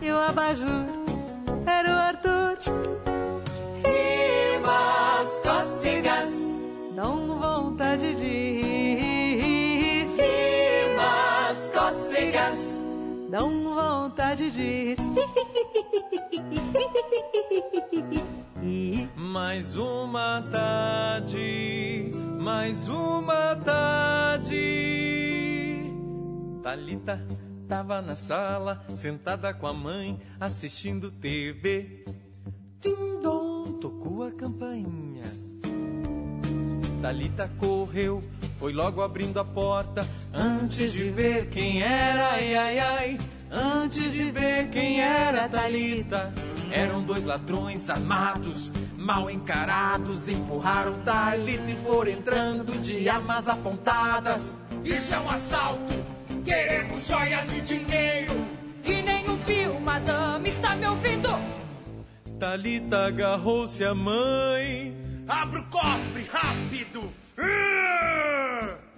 G: E o abajur era o Arthur.
O: Rimas, cócegas.
G: Dão vontade de rir.
O: Rimas, cócegas.
G: Dão vontade de. [LAUGHS]
P: Mais uma tarde, mais uma tarde. Talita tava na sala, sentada com a mãe, assistindo TV. Tim-dom, tocou a campainha. Talita correu, foi logo abrindo a porta, antes de ver quem era, ai ai ai. Antes de ver quem era Talita, eram dois ladrões armados, mal encarados, empurraram Talita e foram entrando de armas apontadas.
C: Isso é um assalto. Queremos joias e dinheiro. Que nem um fio, madame, está me ouvindo?
P: Talita agarrou-se à mãe.
C: Abra o cofre, rápido!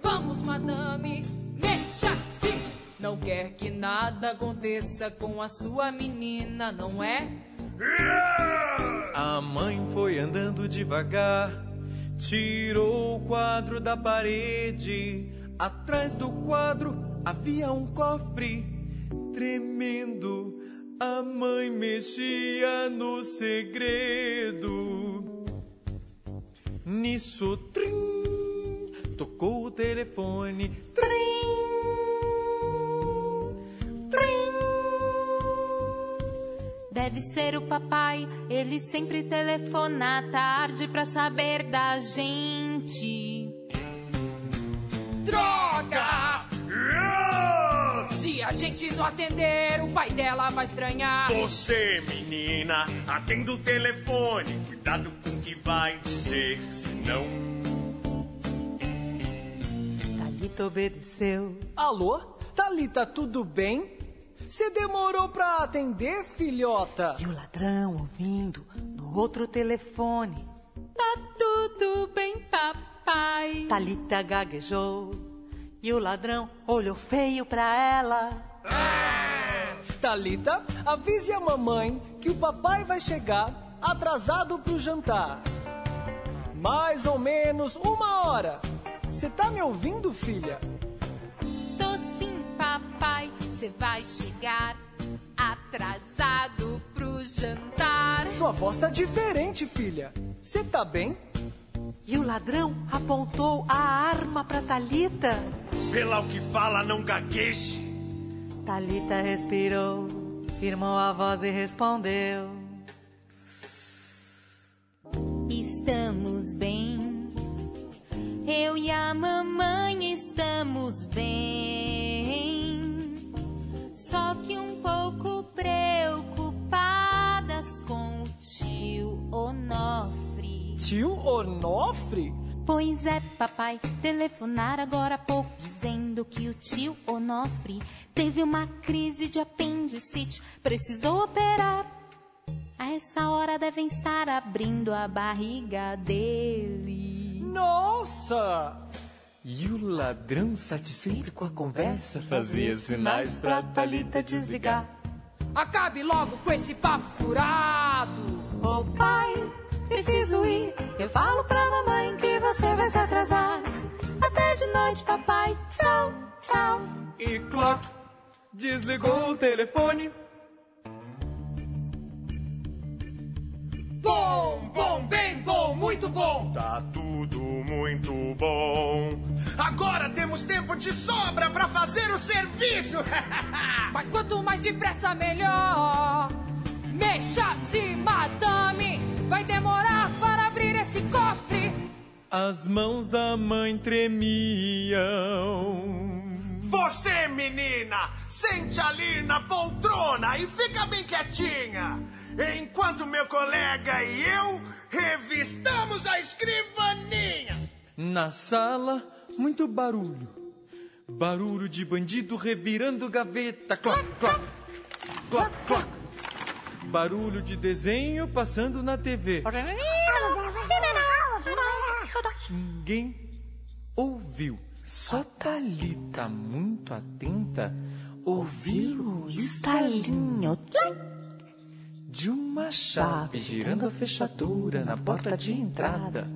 C: Vamos, madame, mexa-se! Não quer que nada aconteça com a sua menina, não é?
P: A mãe foi andando devagar, tirou o quadro da parede. Atrás do quadro havia um cofre tremendo. A mãe mexia no segredo. Nisso, trim, tocou o telefone. Trim,
Q: Deve ser o papai, ele sempre telefona à tarde pra saber da gente.
C: Droga! Se a gente não atender, o pai dela vai estranhar.
R: Você, menina, atenda o telefone. Cuidado com que vai dizer, senão.
G: Talita obedeceu.
S: Alô? Talita, tudo bem? Você demorou pra atender, filhota?
G: E o ladrão ouvindo no outro telefone.
Q: Tá tudo bem, papai.
G: Talita gaguejou e o ladrão olhou feio pra ela.
S: Talita, avise a mamãe que o papai vai chegar atrasado pro jantar. Mais ou menos uma hora. Você tá me ouvindo, filha?
Q: Tô sim, papai. Você vai chegar atrasado pro jantar.
S: Sua voz tá diferente, filha. Você tá bem?
G: E o ladrão apontou a arma pra Talita.
R: Pela o que fala, não gagueje.
G: Talita respirou, firmou a voz e respondeu:
Q: Estamos bem. Eu e a mamãe estamos bem. Só que um pouco preocupadas com o tio Onofre.
S: Tio Onofre?
Q: Pois é, papai, telefonar agora há pouco dizendo que o tio Onofre teve uma crise de apendicite, precisou operar. A essa hora devem estar abrindo a barriga dele.
S: Nossa!
P: E o ladrão, satisfeito com a conversa, fazia sinais pra Thalita desligar.
O: Acabe logo com esse papo furado.
G: Ô pai, preciso ir. Eu falo pra mamãe que você vai se atrasar. Até de noite, papai. Tchau, tchau.
P: E clock, desligou o telefone.
O: Bom, bom, bem bom, muito bom.
R: Tá tudo muito bom.
C: Agora temos tempo de sobra pra fazer o serviço. [LAUGHS]
O: Mas quanto mais depressa, melhor. Mexa-se, madame. Vai demorar para abrir esse cofre.
P: As mãos da mãe tremiam.
C: Você, menina, sente ali na poltrona e fica bem quietinha. Enquanto meu colega e eu revistamos a escrivaninha.
P: Na sala, muito barulho. Barulho de bandido revirando gaveta. Cloc, cloc, cloc, cloc. Barulho de desenho passando na TV. Ninguém ouviu. Só Thalita, muito atenta, ouviu o estalinho de uma chave girando a fechadura na porta de entrada.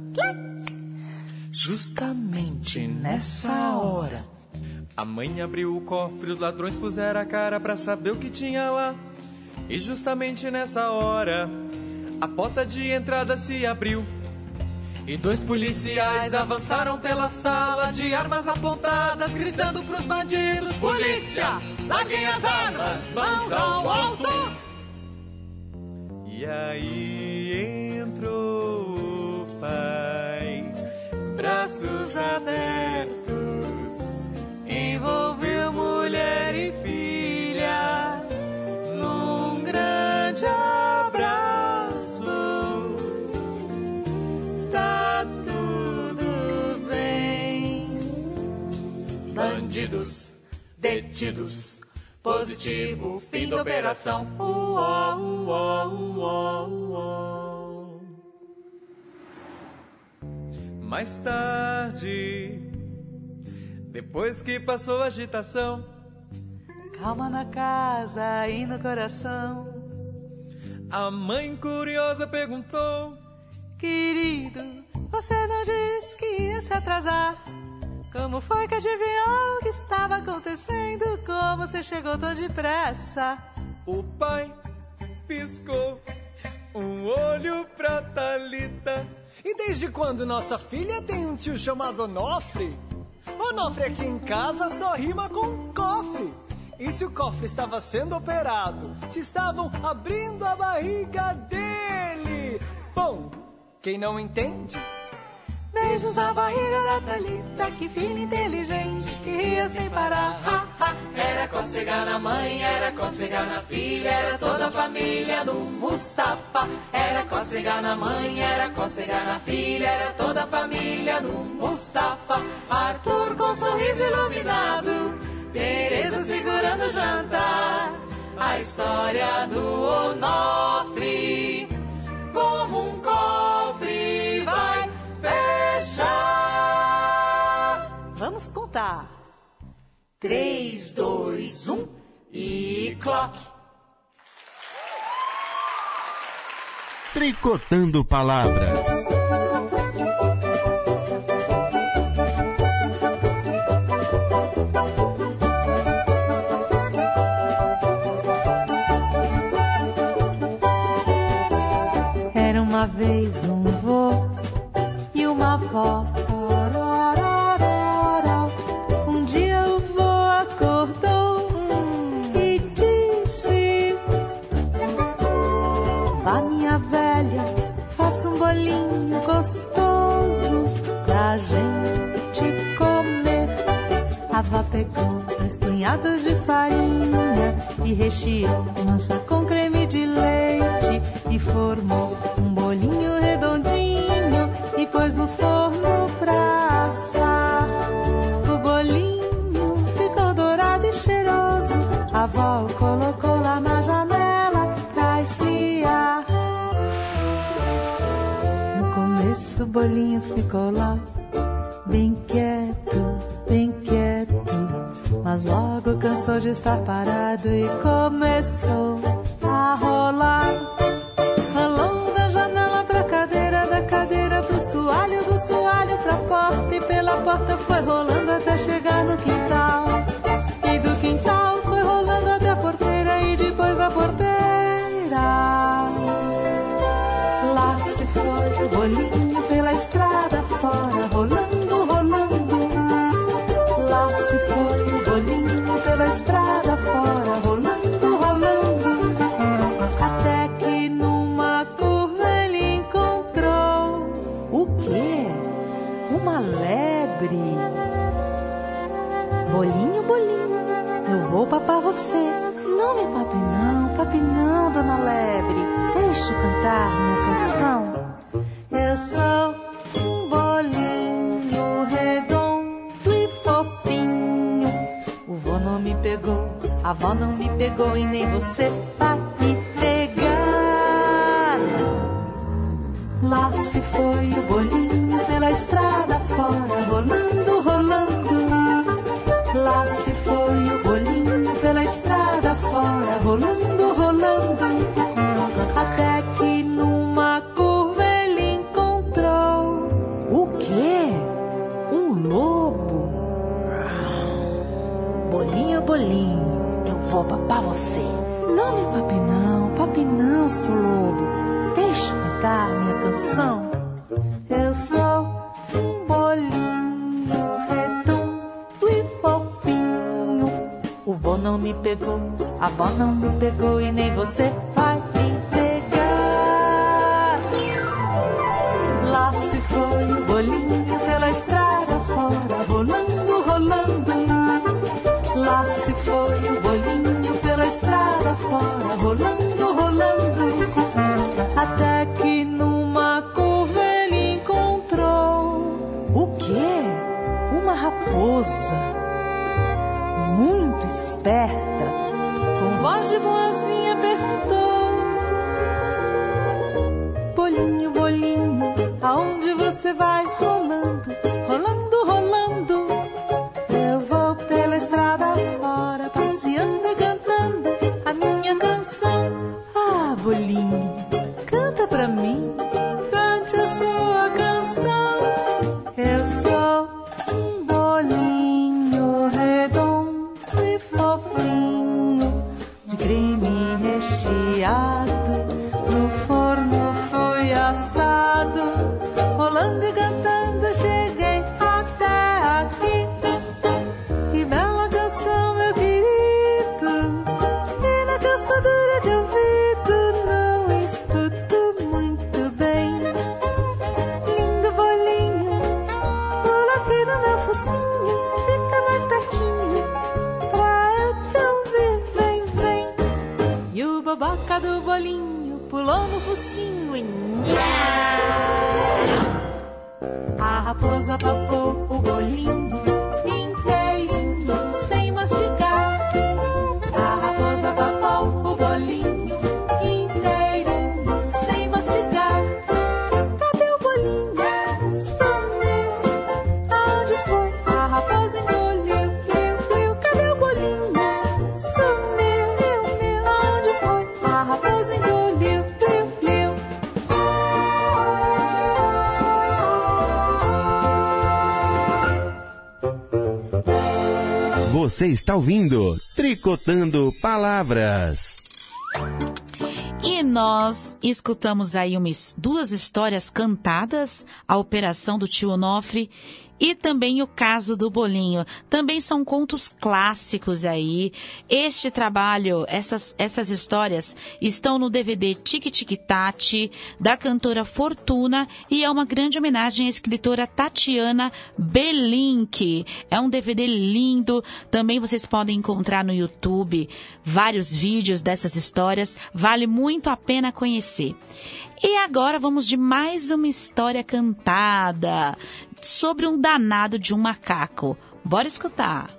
P: Justamente nessa hora, a mãe abriu o cofre, os ladrões puseram a cara pra saber o que tinha lá. E justamente nessa hora, a porta de entrada se abriu. E dois policiais avançaram pela sala de armas apontadas, gritando pros bandidos: Polícia, larguem as armas, mãos ao alto! E aí entrou o pai, braços abertos, envolveu mulher e filha num grande abraço. Tá tudo bem. Bandidos detidos. Positivo, fim da operação. Uó, uó, uó, uó. Mais tarde, depois que passou a agitação,
G: Calma na casa e no coração.
P: a mãe curiosa perguntou:
G: Querido, você não disse que ia se atrasar. Como foi que adivinhou o que estava acontecendo? Como você chegou tão depressa?
P: O pai piscou um olho pra Thalita.
S: E desde quando nossa filha tem um tio chamado Onofre? Onofre aqui em casa só rima com cofre. E se o cofre estava sendo operado? Se estavam abrindo a barriga dele? Bom, quem não entende?
G: Beijos na barriga da Thalita, que filha inteligente, que ria sem parar. Ha, ha.
O: Era cocegar na mãe, era cocegar na filha, era toda a família do Mustafa. Era cocegar na mãe, era cocegar na filha, era toda a família do Mustafa. Arthur com um sorriso iluminado, Teresa segurando o jantar. A história do Onofre,
G: contar.
O: Três, dois, um e clock.
B: Tricotando palavras.
G: Era uma vez um vô e uma avó. pegou três punhadas de farinha e recheou massa com creme de leite e formou um bolinho redondinho e pôs no forno pra assar. O bolinho ficou dourado e cheiroso. A avó o colocou lá na janela pra esfriar. No começo o bolinho ficou lá bem Mas logo cansou de estar parado e começou a rolar. Falou da janela pra cadeira, da cadeira pro soalho, do soalho pra porta. E pela porta foi rolando até chegar no quintal. você
B: está ouvindo Tricotando Palavras.
D: E nós escutamos aí umas duas histórias cantadas, a operação do tio Onofre e também o caso do bolinho. Também são contos clássicos aí. Este trabalho, essas, essas histórias estão no DVD Tic Tic Tati, da cantora Fortuna, e é uma grande homenagem à escritora Tatiana Belink. É um DVD lindo. Também vocês podem encontrar no YouTube vários vídeos dessas histórias. Vale muito a pena conhecer. E agora vamos de mais uma história cantada sobre um danado de um macaco. Bora escutar.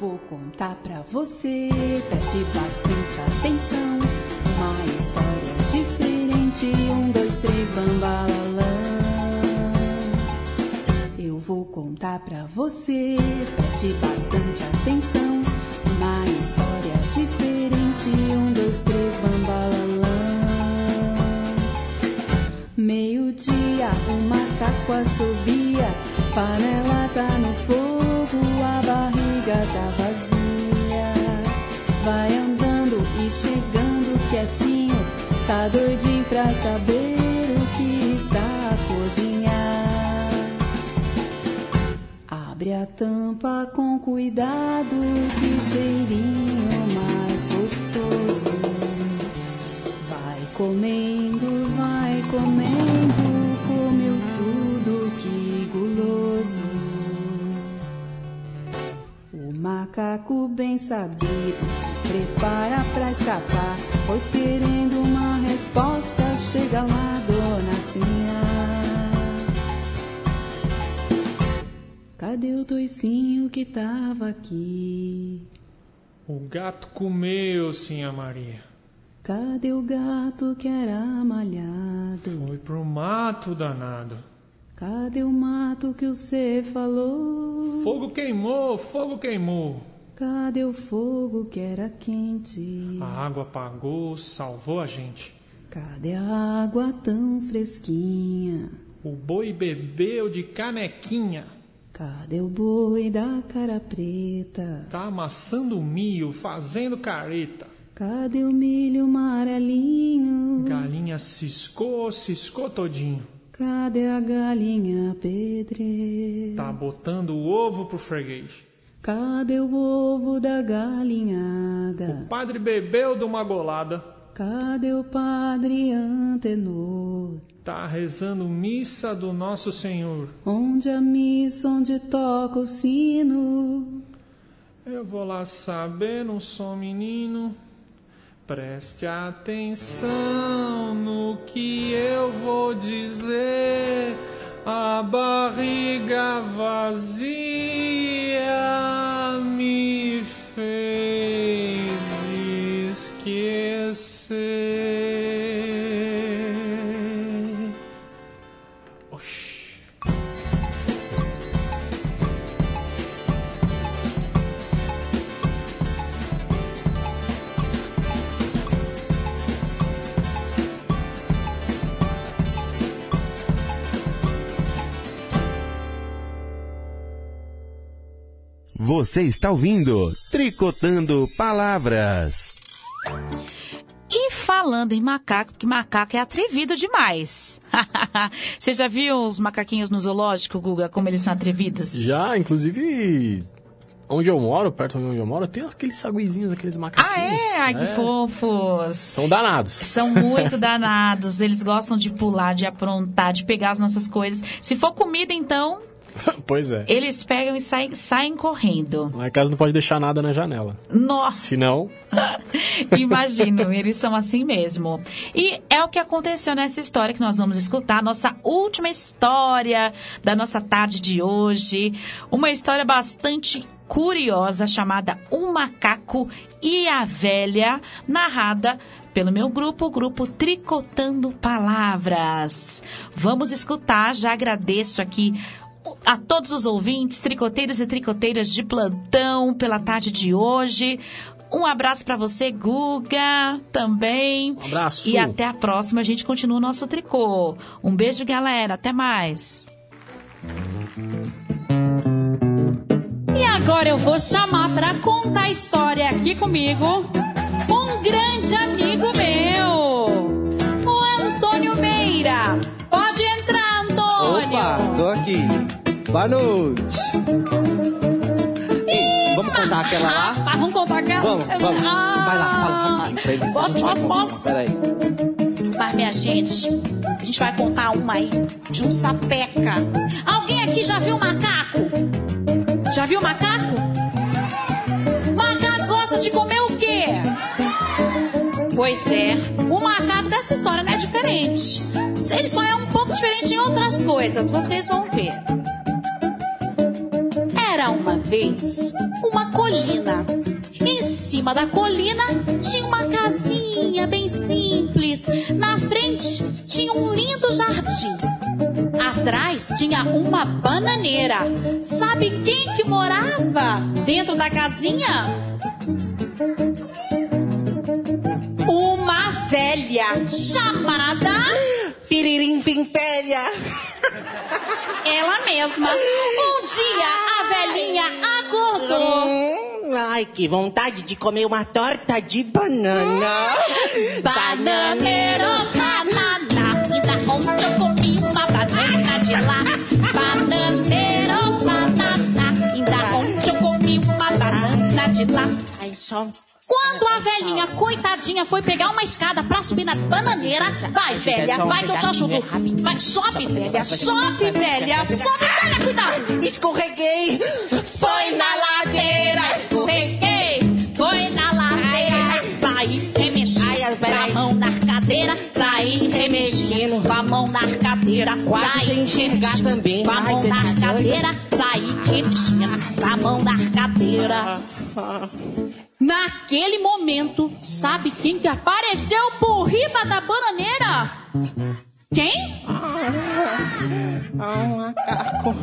G: Vou contar pra você, preste bastante atenção. Uma história diferente, um, dois, três, bambalalã. Eu vou contar pra você, preste bastante atenção. Uma história diferente, um, dois, três, bambalalã. Meio-dia, o macaco assobia, panela tá no fogo, a barriga tá vazia. Vai andando e chegando quietinho, tá doidinho pra saber o que está a cozinhar. Abre a tampa com cuidado, que cheirinho mais gostoso. Vai comendo, comendo, comeu tudo, que guloso. O macaco bem sabido se prepara pra escapar, pois querendo uma resposta, chega lá, dona Sinha. Cadê o toicinho que tava aqui?
T: O gato comeu, Sinha Maria.
G: Cadê o gato que era malhado?
T: Foi pro mato, danado.
G: Cadê o mato que você falou?
T: Fogo queimou, fogo queimou.
G: Cadê o fogo que era quente?
T: A água apagou, salvou a gente.
G: Cadê a água tão fresquinha?
T: O boi bebeu de canequinha.
G: Cadê o boi da cara preta?
T: Tá amassando milho, fazendo careta.
G: Cadê o milho amarelinho?
T: Galinha ciscou, ciscou todinho.
G: Cadê a galinha pedreira?
T: Tá botando o ovo pro freguês.
G: Cadê o ovo da galinhada?
T: O padre bebeu de uma golada.
G: Cadê o padre antenor?
T: Tá rezando missa do Nosso Senhor.
G: Onde a missa, onde toca o sino?
T: Eu vou lá saber, não sou menino. Preste atenção no que eu vou dizer. A barriga vazia me fez esquecer.
B: Você está ouvindo Tricotando Palavras.
D: E falando em macaco, que macaco é atrevido demais. [LAUGHS] Você já viu os macaquinhos no zoológico, Guga, como eles são atrevidos?
T: Já, inclusive, onde eu moro, perto de onde eu moro, tem aqueles saguizinhos, aqueles macaquinhos.
D: Ah, é? Ai, que
T: É.
D: fofos.
T: São danados.
D: São muito danados. Eles gostam de pular, de aprontar, de pegar as nossas coisas. Se for comida, então, [LAUGHS]
T: pois é.
D: eles pegam e saem, saem correndo.
T: Em casa não pode deixar nada na janela.
D: Nossa!
T: Senão, [LAUGHS]
D: Imagino, eles são assim mesmo. E é o que aconteceu nessa história que nós vamos escutar, nossa última história da nossa tarde de hoje. Uma história bastante curiosa chamada Um Macaco e a Velha, narrada pelo meu grupo, o grupo Tricotando Palavras. Vamos escutar, já agradeço aqui a todos os ouvintes, tricoteiros e tricoteiras de plantão pela tarde de hoje. Um abraço para você, Guga, também.
T: Um abraço.
D: E até a próxima, a gente continua o nosso tricô. Um beijo, galera. Até mais.
U: E agora eu vou chamar para contar a história aqui comigo um grande amigo meu, o Antônio Meira. Pode entrar, Antônio.
V: Opa, tô aqui. Boa noite. Ei, vamos contar aquela lá?
D: Ah, vamos contar aquela?
V: Vamos, vamos.
D: Ah.
V: Vai lá, fala rapidinho.
D: Posso, posso, posso?
V: Peraí.
D: Mas, minha gente, a gente vai contar uma aí de um sapeca. Alguém aqui já viu macaco? Já viu macaco? Macaco gosta de comer o quê? Pois é, o macaco dessa história não é diferente. Ele só é um pouco diferente em outras coisas, vocês vão ver. Era uma vez uma colina. Em cima da colina tinha uma casinha bem simples. Na frente tinha um lindo jardim. Atrás tinha uma bananeira. Sabe quem que morava dentro da casinha? Uma velha chamada [GASPS]
W: Piririm Pimpélia.
D: Ela mesma. Um dia a velhinha acordou.
W: Hum, Ai, que vontade de comer uma torta de banana.
D: Bananeiro, banana. Ainda ontem eu comi Quando a velhinha, coitadinha, foi pegar uma escada pra subir na bananeira, vai, velha, vai que eu te ajudo. Vai, sobe, velha, sobe, velha, sobe, velha, cuidado.
W: Escorreguei, foi na ladeira.
D: Escorreguei, foi na ladeira, saí remexendo, com a mão na cadeira, saí remexendo, com a mão na cadeira,
W: Quase
D: saí
W: sem enxergar também.
D: Com a
W: Ai,
D: mão na
W: tá
D: cadeira, saí remexendo, com a mão na cadeira. Naquele momento, sabe quem que apareceu por riba da bananeira? Quem?
W: Ah, um macaco.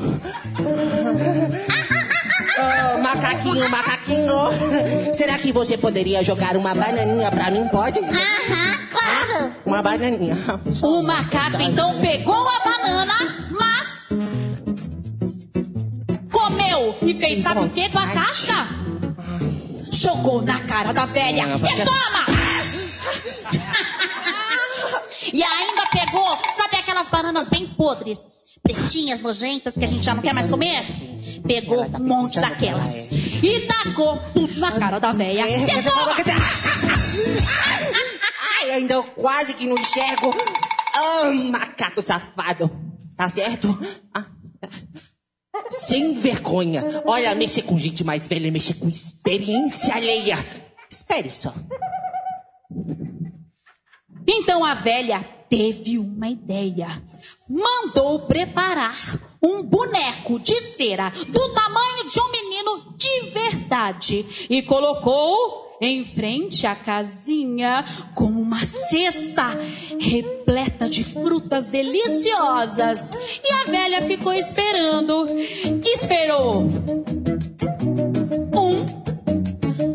W: Oh, macaquinho, macaquinho. Será que você poderia jogar uma bananinha pra mim? Pode?
D: Aham, claro.
W: Uma bananinha.
D: O macaco então pegou a banana, mas comeu e fez sabe o que com a casca? Jogou na cara da velha.
W: Ah,
D: Você
W: você-
D: toma! E ainda pegou, sabe aquelas bananas bem podres, pretinhas, nojentas, que a gente já não quer mais comer? Pegou um monte daquelas e tacou tudo na cara da velha.
W: É,
D: Você
W: mas-
D: toma!
W: Ai, ainda eu quase que não enxergo. Ah, macaco safado. Tá certo? Ah, tá. Sem vergonha. Olha, mexer com gente mais velha mexer com experiência alheia. Espere só.
D: Então a velha teve uma ideia. Mandou preparar um boneco de cera do tamanho de um menino de verdade e colocou em frente à casinha com uma cesta repleta de frutas deliciosas. E a velha ficou esperando. Esperou. Um,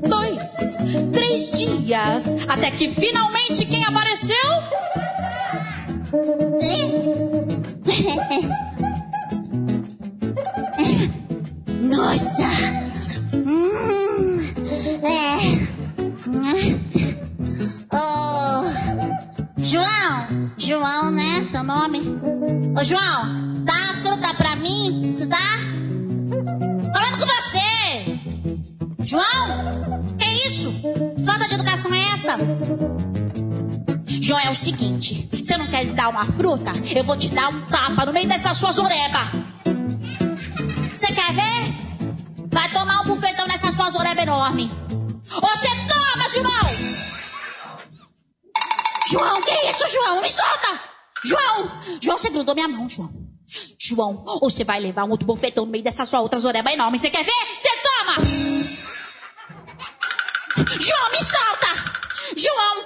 D: dois, três dias, até que finalmente quem apareceu? [LAUGHS]
X: Nossa! Hum, é. João, João, né? Seu nome? Ô, João, dá a fruta pra mim, se dá? Falando com você! João, que isso? Falta de educação é essa?
D: João, é o seguinte: você não quer dar uma fruta? Eu vou te dar um tapa no meio dessa sua zoreba. Você quer ver? Vai tomar um bufetão nessa sua zoreba enorme. Você toma, João! João, que isso, João? Me solta! João! João, você grudou minha mão, João. João, ou você vai levar um outro bofetão no meio dessa sua outra zoreba enorme. Você quer ver? Você toma! João, me solta! João,